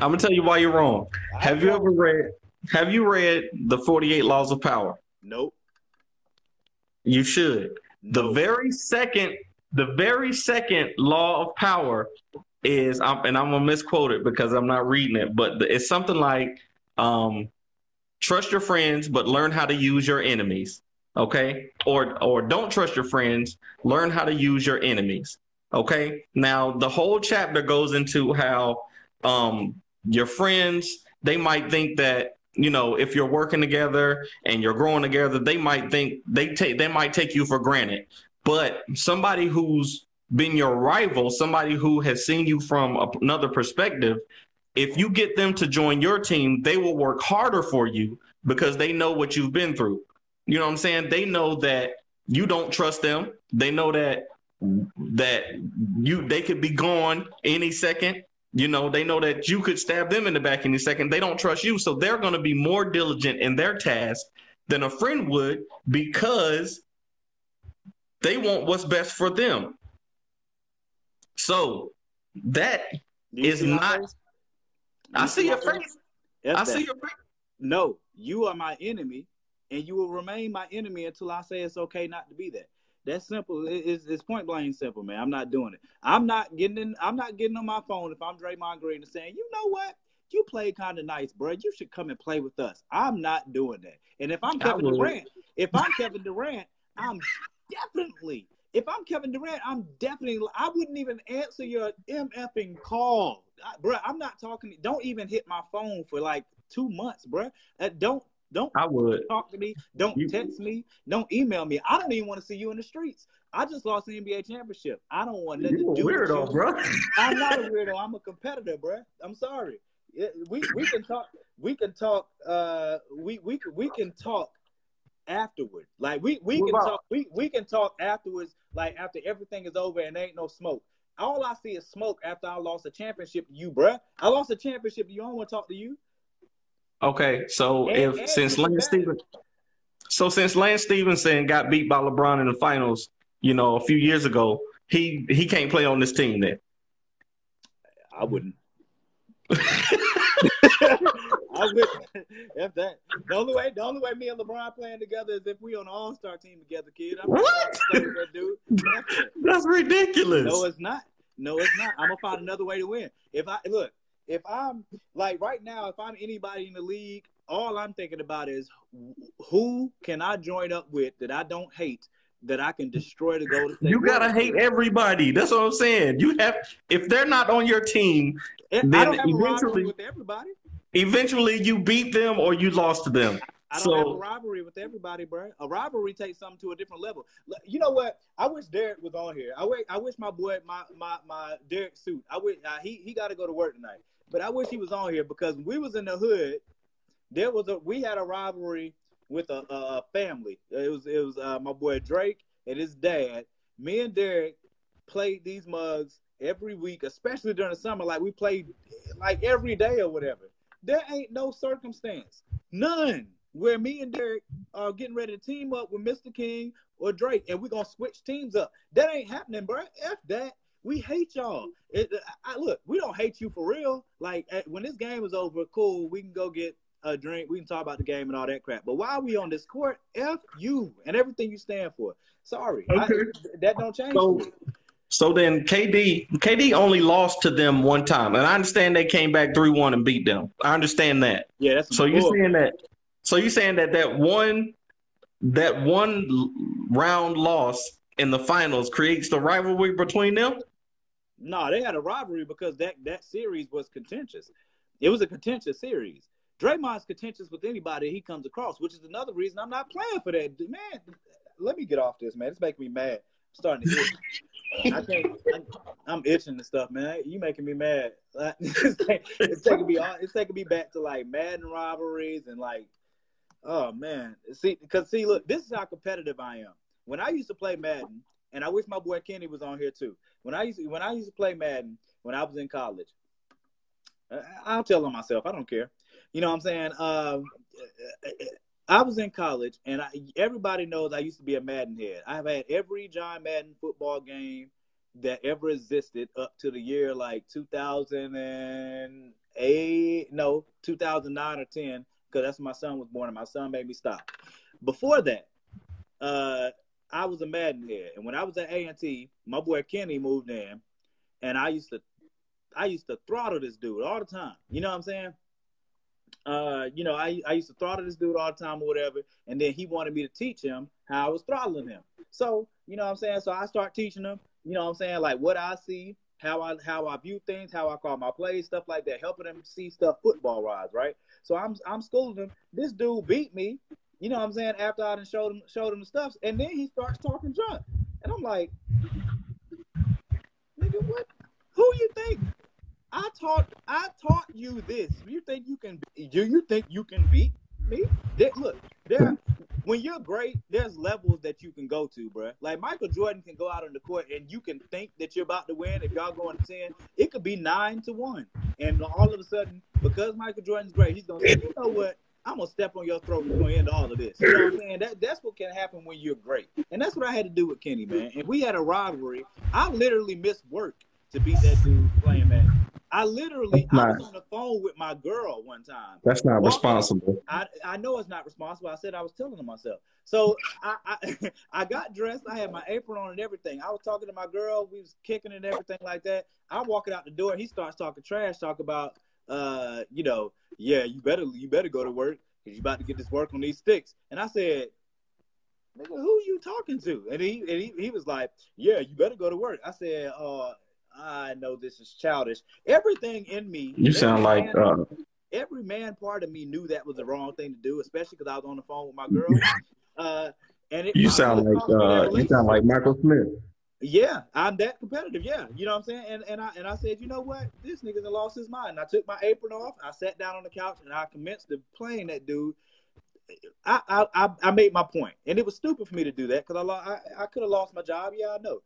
I'm gonna tell you why you're wrong. I Have you ever read? Have you read the 48 Laws of Power? Nope. You should. The very second, the very second law of power is, and I'm gonna misquote it because I'm not reading it, but it's something like, um, trust your friends, but learn how to use your enemies. Okay, or or don't trust your friends, learn how to use your enemies. Okay, now the whole chapter goes into how um, your friends they might think that you know if you're working together and you're growing together they might think they take they might take you for granted. But somebody who's been your rival somebody who has seen you from a- another perspective if you get them to join your team they will work harder for you because they know what you've been through. You know what i'm saying? They know that you don't trust them. They know that that you they could be gone any second you know, they know that you could stab them in the back any second. They don't trust you. So they're going to be more diligent in their task than a friend would because they want what's best for them. So that is not- I see your face. I see your face. No, you are my enemy, and you will remain my enemy until I say it's okay not to be that. That's simple. It- It's, it's point blank simple, man. I'm not doing it. I'm not getting in. I'm not getting on my phone if I'm Draymond Green and saying, you know what, you played kind of nice, bro. You should come and play with us. I'm not doing that. And if I'm I Kevin would. Durant, if I'm Kevin Durant, I'm definitely. If I'm Kevin Durant, I'm definitely. I wouldn't even answer your mfing call, I, bro. I'm not talking. Don't even hit my phone for like two months, bro. Uh, don't don't I would. talk to me. Don't You- text me. Don't email me. I don't even want to see you in the streets. I just lost the NBA championship. I don't want nothing You to do with weirdo, you. bro. I'm not a weirdo. I'm a competitor, bro. I'm sorry. We we can talk. We can talk. Uh, we we can we can talk afterward. Like we we can talk. We we can talk afterwards. Like after everything is over and there ain't no smoke. All I see is smoke after I lost a championship to you, bruh. I lost a championship to you. I don't want to talk to you. Okay, so And- if and since Lance. Stephenson, so since Lance Stephenson got beat by LeBron in the finals, you know, a few years ago, he he can't play on this team then. I wouldn't. I wouldn't. If that the only way, the only way me and LeBron playing together is if we on an All Star team together, kid. I'm What? gonna play with that dude. That's. That's ridiculous. No, it's not. No, it's not. I'm gonna find another way to win. If I look, if I'm like right now, if I'm anybody in the league, all I'm thinking about is who can I join up with that I don't hate, that I can destroy the Golden State. you gotta hate everybody. That's what I'm saying. You have if they're not on your team, then don't have a rivalry eventually- with everybody. eventually you beat them or you lost to them. I don't so, have a rivalry with everybody, bro. A rivalry takes something to a different level. You know what? I wish Derek was on here. I wish, I wish my boy, my my my Derek suit. I wish uh, he he got to go to work tonight. But I wish he was on here because we was in the hood. There was a we had a rivalry with a, a family. It was it was uh, my boy Drake and his dad. Me and Derek played these mugs every week, especially during the summer. Like we played like every day or whatever. There ain't no circumstance, none, where me and Derek are getting ready to team up with Mr. King or Drake, and we're gonna switch teams up. That ain't happening, bro. F that. We hate y'all. It, I, look, we don't hate you for real. Like eh, when this game is over, cool. We can go get a drink. We can talk about the game and all that crap. But while we on this court, f you and everything you stand for. Sorry, okay. I, that don't change. So, so then KD KD only lost to them one time, and I understand they came back three one and beat them. I understand that. Yeah, that's so you're saying that. So you're saying that that one that one round loss in the finals creates the rivalry between them. No, they had a rivalry because that that series was contentious. It was a contentious series. Draymond's contentious with anybody he comes across, which is another reason I'm not playing for that. Man, let me get off this, man. It's making me mad. I'm starting to itch. I can't. I'm, I'm, itching and stuff, man. You making me mad. it's, taking me. It's taking me back to like Madden rivalries and like, oh man. See, because see, look, this is how competitive I am. When I used to play Madden, and I wish my boy Kenny was on here too. When I used to, when I used to play Madden when I was in college, I'll tell on myself. I don't care. You know what I'm saying? Um, I was in college, and I, everybody knows I used to be a Madden head. I've had every John Madden football game that ever existed up to the year like 2008, no, 2009 or 10, because that's when my son was born, and my son made me stop. Before that, uh, I was a Madden head, and when I was at A and T, my boy Kenny moved in, and I used to, I used to throttle this dude all the time. You know what I'm saying? uh, you know, I, I used to throttle this dude all the time or whatever, and then he wanted me to teach him how I was throttling him. So, you know what I'm saying? So I start teaching him, you know what I'm saying, like what I see, how I how I view things, how I call my plays, stuff like that, helping him see stuff football wise, right? So I'm I'm schooling him. This dude beat me, you know what I'm saying, after I done showed him showed him the stuff, and then he starts talking junk. And I'm like, nigga, what who you think I taught I taught you this. You think you can do you think you can beat me? There, look, there when you're great, there's levels that you can go to, bro. Like Michael Jordan can go out on the court and you can think that you're about to win. If y'all going to 10, it could be nine to one. And all of a sudden, because Michael Jordan's great, he's gonna say, you know what? I'm gonna step on your throat and go into all of this. You know what I'm saying? That that's what can happen when you're great. And that's what I had to do with Kenny, man. And we had a rivalry. I literally missed work to beat that dude playing Madden. I literally I was on the phone with my girl one time. That's not walking, responsible. I, I know it's not responsible. I said I was telling myself. So I, I I got dressed. I had my apron on and everything. I was talking to my girl. We was kicking and everything like that. I walking out the door. He starts talking trash. Talk about uh you know yeah you better you better go to work because you about to get this work on these sticks. And I said nigga, who you talking to? And he, and he he was like, yeah, you better go to work. I said, uh, I know this is childish. Everything in me. You sound like. Uh, every man part of me knew that was the wrong thing to do, especially because I was on the phone with my girl. Uh, and it, you sound like uh, you sound like Michael Smith. Yeah, I'm that competitive. Yeah, you know what I'm saying. And and I and I said, you know what, this nigga's lost his mind. I took my apron off. I sat down on the couch and I commenced to playing that dude. I, I I made my point, and it was stupid for me to do that because I, I I could have lost my job. Yeah, I know,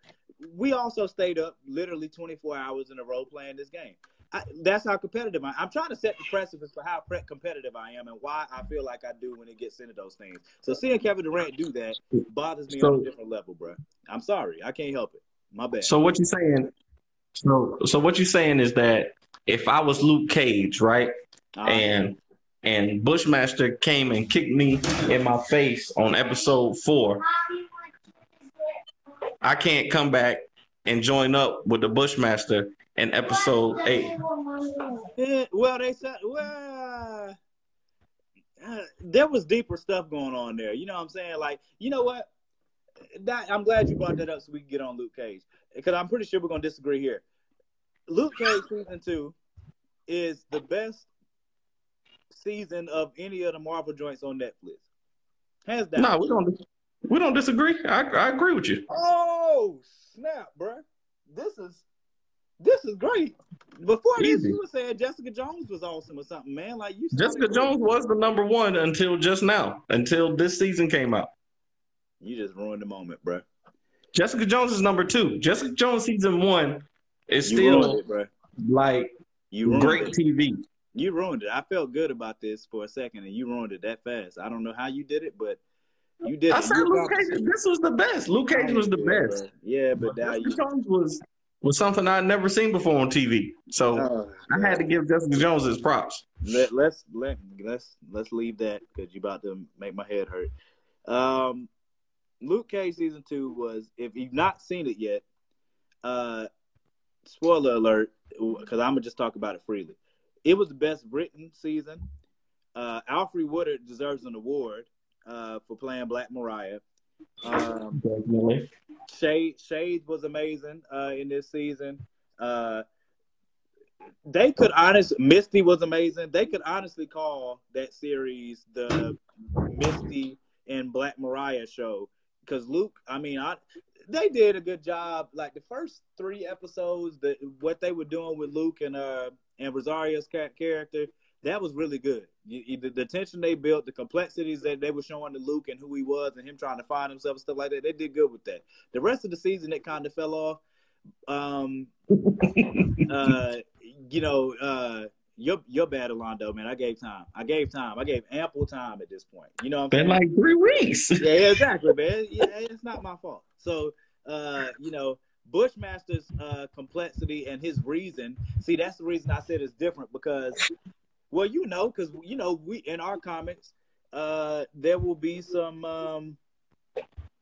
we also stayed up literally 24 hours in a row playing this game. I, that's how competitive I am. I'm trying to set the precedence for how pre- competitive I am and why I feel like I do when it gets into those things. So seeing Kevin Durant do that bothers me so, on a different level, bro. I'm sorry, I can't help it. My bad. So what you saying? So so what you saying is that if I was Luke Cage, right, uh, and and Bushmaster came and kicked me in my face on episode four, I can't come back and join up with the Bushmaster in episode eight. Yeah, well, they said, well, uh, there was deeper stuff going on there. You know what I'm saying? Like, you know what? That, I'm glad you brought that up so we can get on Luke Cage because I'm pretty sure we're gonna disagree here. Luke Cage season two is the best season of any of the Marvel joints on Netflix. Hands down. No, we don't. We don't disagree. I I agree with you. Oh snap, bro! This is this is great. Before this, you were saying Jessica Jones was awesome or something, man. Like you, Jessica Jones was the number one until just now, until this season came out. You just ruined the moment, bro. Jessica Jones is number two. Jessica Jones season one is You still it, like You ruined great it. TV. You ruined it. I felt good about this for a second, and you ruined it that fast. I don't know how you did it, but you did I it. said Luke Cage. This was the best. Luke Cage was the best. bro. Yeah, but But now Jessica you. Jones was was something I'd never seen before on TV. So Oh, I had to give Jessica Jones his props. let, let's let let's let's leave that because you're about to make my head hurt. Um, Luke Cage season two was if you've not seen it yet, uh, spoiler alert because I'm gonna just talk about it freely. It was the best written season. Uh, Alfred Woodard deserves an award uh, for playing Black Mariah. Um, Definitely. Shade Shade was amazing uh, in this season. Uh, they could honest Misty was amazing. They could honestly call that series the Misty and Black Mariah show because Luke. I mean, I they did a good job. Like the first three episodes, the what they were doing with Luke and uh and Rosario's character. That was really good. You, the, the tension they built, the complexities that they were showing to Luke and who he was, and him trying to find himself and stuff like that. They did good with that. The rest of the season, it kind of fell off. Um, uh, you know, uh, you're you're bad, Orlando, man. I gave time. I gave time. I gave ample time at this point. You know Been like three weeks. yeah, yeah, exactly, man. Yeah, it's not my fault. So, uh, you know, Bushmaster's uh, complexity and his reason. See, that's the reason I said it's different because, well, you know, because you know, we in our comments, uh, there will be some. Um,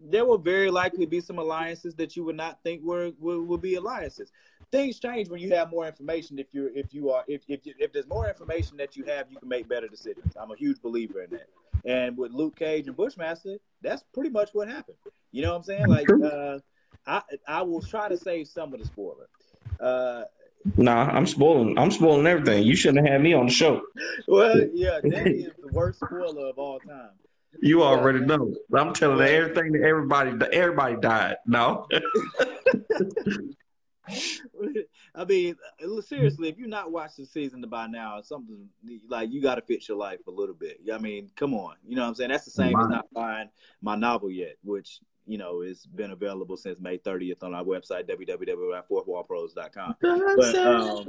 there will very likely be some alliances that you would not think were will, will be alliances. Things change when you have more information. If you're if you are if if, you, if there's more information that you have, you can make better decisions. I'm a huge believer in that. And with Luke Cage and Bushmaster, that's pretty much what happened. You know what I'm saying? Like, uh, I I will try to save some of the spoiler. Uh, Nah, I'm spoiling. I'm spoiling everything. You shouldn't have had me on the show. well, yeah, Danny is the worst spoiler of all time. You already man. know. I'm telling Yeah. everything that everybody everybody died. No. I mean, seriously, if you're not watching the season by now, something like you got to fix your life a little bit. I mean, come on, you know what I'm saying? That's the same as not buying my novel yet, which you know it's been available since May 30th on our website www.fourthwallpros.com. But, um,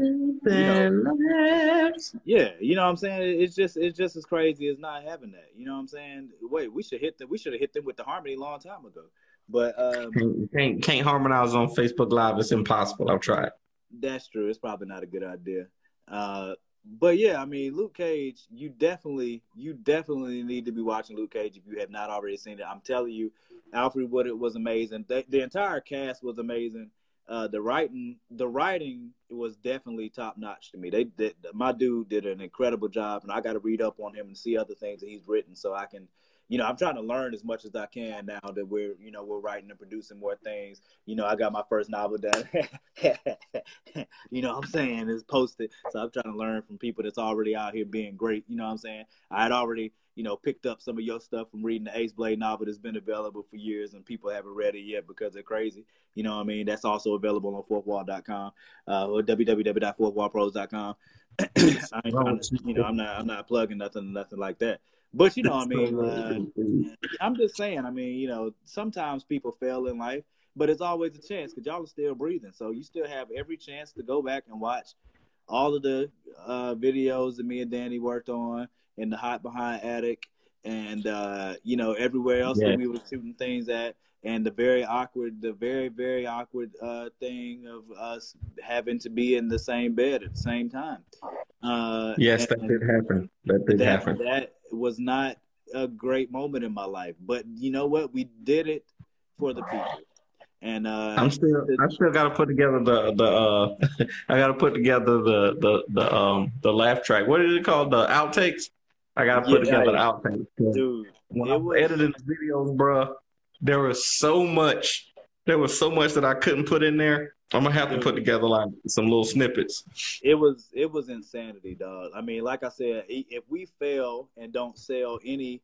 Yeah, you know what I'm saying? It's just it's just as crazy as not having that. You know what I'm saying? Wait, we should hit them. We should have hit them with the harmony a long time ago. But um, Can't, can't can't harmonize on Facebook Live. It's impossible. I've tried. That's true. It's probably not a good idea. Uh, but yeah, I mean, Luke Cage, you definitely, you definitely need to be watching Luke Cage if you have not already seen it. I'm telling you, Alfred Woodard was amazing. The, the entire cast was amazing. Uh, the writing, the writing was definitely top notch to me. They, did my dude did an incredible job, and I got to read up on him and see other things that he's written so I can. You know, I'm trying to learn as much as I can now that we're, you know, we're writing and producing more things. You know, I got my first novel done. you know what I'm saying, is posted. So I'm trying to learn from people that's already out here being great. You know what I'm saying? I had already, you know, picked up some of your stuff from reading the Ace Blade novel that's been available for years and people haven't read it yet because they're crazy. You know what I mean? That's also available on fourthwall.com uh, or www.fourthwallpros.com. I ain't trying to, you know, I'm not, I'm not plugging nothing, nothing like that. But you know, I mean, uh, I'm just saying. I mean, you know, sometimes people fail in life, but it's always a chance because y'all are still breathing. So you still have every chance to go back and watch all of the uh, videos that me and Danny worked on in the hot behind attic, and uh, you know everywhere else Yeah. that we were shooting things at, and the very awkward, the very very awkward uh, thing of us having to be in the same bed at the same time. Uh, yes, that did happen. That did that happen. that was not a great moment in my life. But you know what? We did it for the people. And uh I'm still. I still got to put together the the. uh I got to put together the the the um the laugh track. What is it called? The outtakes. I got to put Yeah, together the outtakes. dude, when I was- was editing the videos, bruh, there was so much. There was so much that I couldn't put in there. I'm gonna have to put together like some little snippets. It was it was insanity, dog. I mean, like I said, if we fail and don't sell any,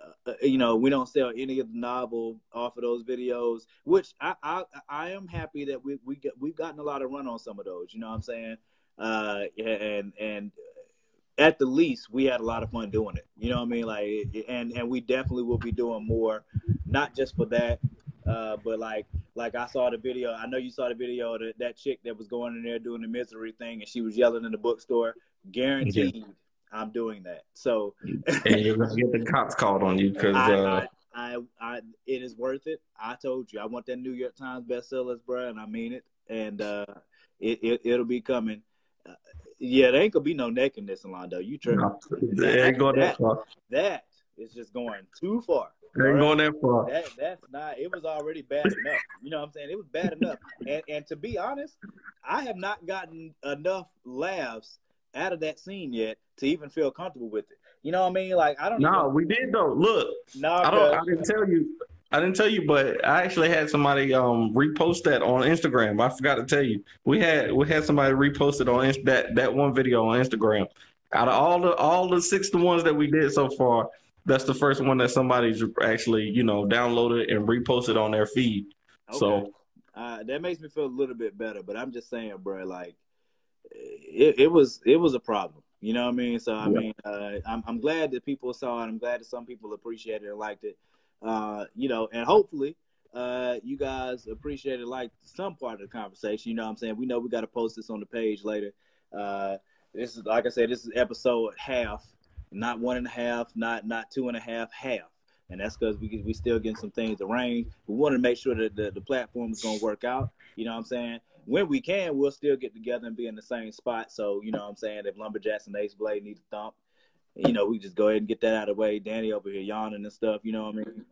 uh, uh, you know, we don't sell any of the novel off of those videos, which I I, I am happy that we we get, we've gotten a lot of run on some of those. You know what I'm saying? Uh, and and at the least, we had a lot of fun doing it. You know what I mean? Like, and and we definitely will be doing more, not just for that, uh, but like like I saw the video. I know you saw the video that that chick that was going in there doing the misery thing, and she was yelling in the bookstore. Guaranteed, yeah. I'm doing that. So, and you're gonna get the cops called on you because. Uh... I, I, I, it is worth it. I told you, I want that New York Times bestsellers, bro, and I mean it. And uh, it, it it'll be coming. Uh, yeah, there ain't gonna be no neck in this, Londo. You tripping? No, going that, that. That is just going too far. They ain't right? going that far. That, that's not. It was already bad enough. You know what I'm saying? It was bad enough. And and to be honest, I have not gotten enough laughs out of that scene yet to even feel comfortable with it. You know what I mean? Like I don't. No, even... we did though. Look, no, I don't. I didn't tell you. I didn't tell you, but I actually had somebody um, repost that on Instagram. I forgot to tell you. We had we had somebody repost it on that that one video on Instagram. Out of all the all the six the ones that we did so far, that's the first one that somebody's actually you know downloaded and reposted on their feed. Okay. So uh, that makes me feel a little bit better. But I'm just saying, bro, like it, it was it was a problem. You know what I mean? So I yeah. mean, uh, I'm I'm glad that people saw it. I'm glad that some people appreciated it and liked it. Uh, you know, and hopefully, uh, you guys appreciated like some part of the conversation. You know what I'm saying? We know we got to post this on the page later. Uh, this is like I said, this is episode half, not one and a half, not not two and a half, half. And that's because we we still getting some things arranged. We want to make sure that the, the platform is going to work out. You know what I'm saying? When we can, we'll still get together and be in the same spot. So you know what I'm saying? If Lumberjacks and Ace Blade need to thump, you know, we just go ahead and get that out of the way. Danny over here yawning and stuff, you know what I mean?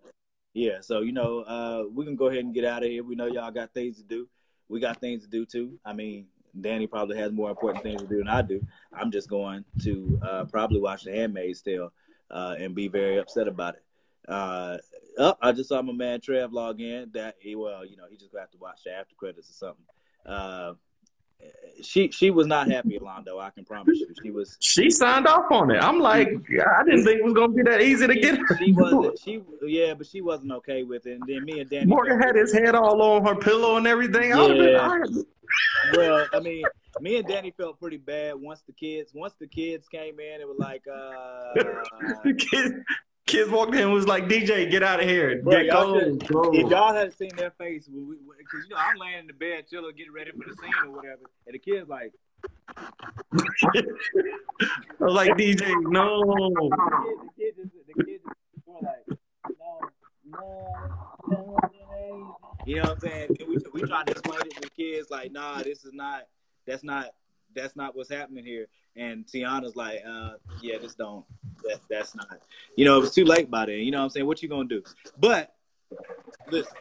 Yeah, so you know, uh, we can go ahead and get out of here. We know y'all got things to do. We got things to do too. I mean, Danny probably has more important things to do than I do. I'm just going to uh, probably watch The Handmaid's Tale uh, and be very upset about it. Uh, oh, I just saw my man Trev log in. That he well, you know, he just got to watch the after credits or something. She she was not happy Londo. I can promise you. She was. She signed off on it. I'm like, I didn't think it was gonna be that easy to get. Her. She wasn't. She yeah, but she wasn't okay with it. And then me and Danny. Morgan had his head all on her pillow and everything. Yeah. well, I mean, me and Danny felt pretty bad once the kids once the kids came in. It was like uh, the kids Kids walked in and was like, DJ, get out of here. Bro, y'all should, if y'all had seen their face, because you know I'm laying in the bed, chilling, getting ready for the scene or whatever, and the kids like. I was like, DJ, no. The kids, the kids, the kids were like, no, no, no, You know what I'm saying? we we trying to explain it to the kids, like, nah, this is not, that's not, that's not what's happening here. And Tiana's like, uh, yeah, just don't, that, that's not, you know, it was too late by then. You know what I'm saying? What you gonna do? But listen,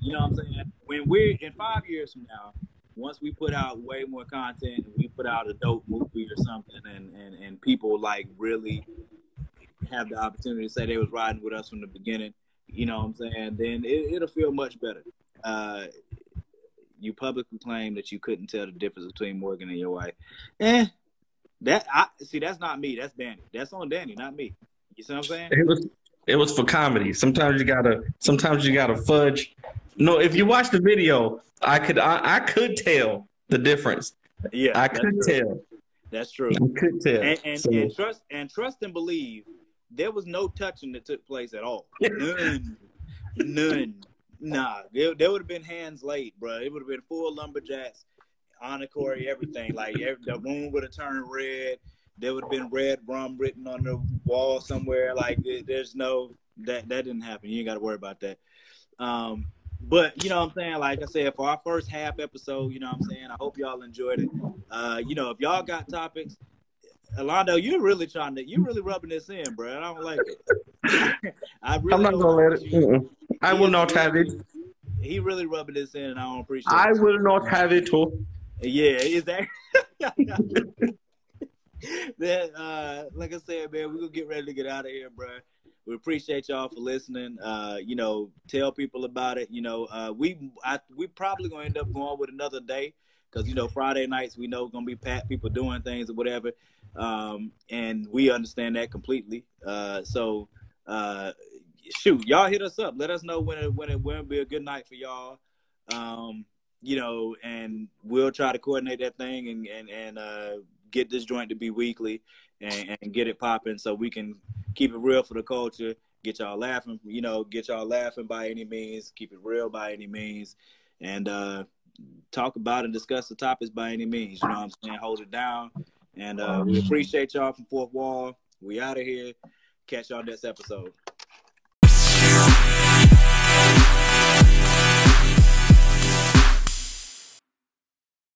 you know what I'm saying? When we're in five years from now, once we put out way more content and we put out a dope movie or something and, and, and people like really have the opportunity to say they was riding with us from the beginning, you know what I'm saying? Then it, will feel much better. Uh, you publicly claim that you couldn't tell the difference between Morgan and your wife. Eh, that I see. That's not me. That's Danny. That's on Danny, not me. You see what I'm saying? It was it was for comedy. Sometimes you gotta sometimes you gotta fudge. No, if you watch the video, I could I, I could tell the difference. Yeah, I could true. tell. That's true. I could tell. And and, so, and, trust and trust and believe there was no touching that took place at all. None. None. Nah, there, there would have been hands laid, bro. It would have been full lumberjacks Corey, everything. Like every, the room would have turned red. There would have been red rum written on the wall somewhere. Like there's no that that didn't happen. You ain't got to worry about that. Um, but you know what I'm saying? Like I said, for our first half episode, you know what I'm saying? I hope y'all enjoyed it. Uh, you know, if y'all got topics, Alondo, you're really trying to you're really rubbing this in, bro. I don't like it. I really I'm not gonna let it. I will not have it. He really rubbing this in, and I don't appreciate. I it. I will not have it. Too. Yeah, is that? that uh, like I said, man, we're gonna get ready to get out of here, bro. we appreciate y'all for listening. Uh, you know, tell people about it. You know, uh, we I, we probably gonna end up going with another day because you know Friday nights we know gonna be packed, people doing things or whatever, um, and we understand that completely. Uh, so uh, shoot, y'all hit us up. Let us know when it when it when be a good night for y'all. Um, you know, and we'll try to coordinate that thing and and and uh, get this joint to be weekly and, and get it popping so we can keep it real for the culture. Get y'all laughing, you know, get y'all laughing by any means. Keep it real by any means, and uh, talk about and discuss the topics by any means. You know what I'm saying? Hold it down. And uh, we appreciate y'all from Fourth Wall. We out of here. Catch y'all next episode.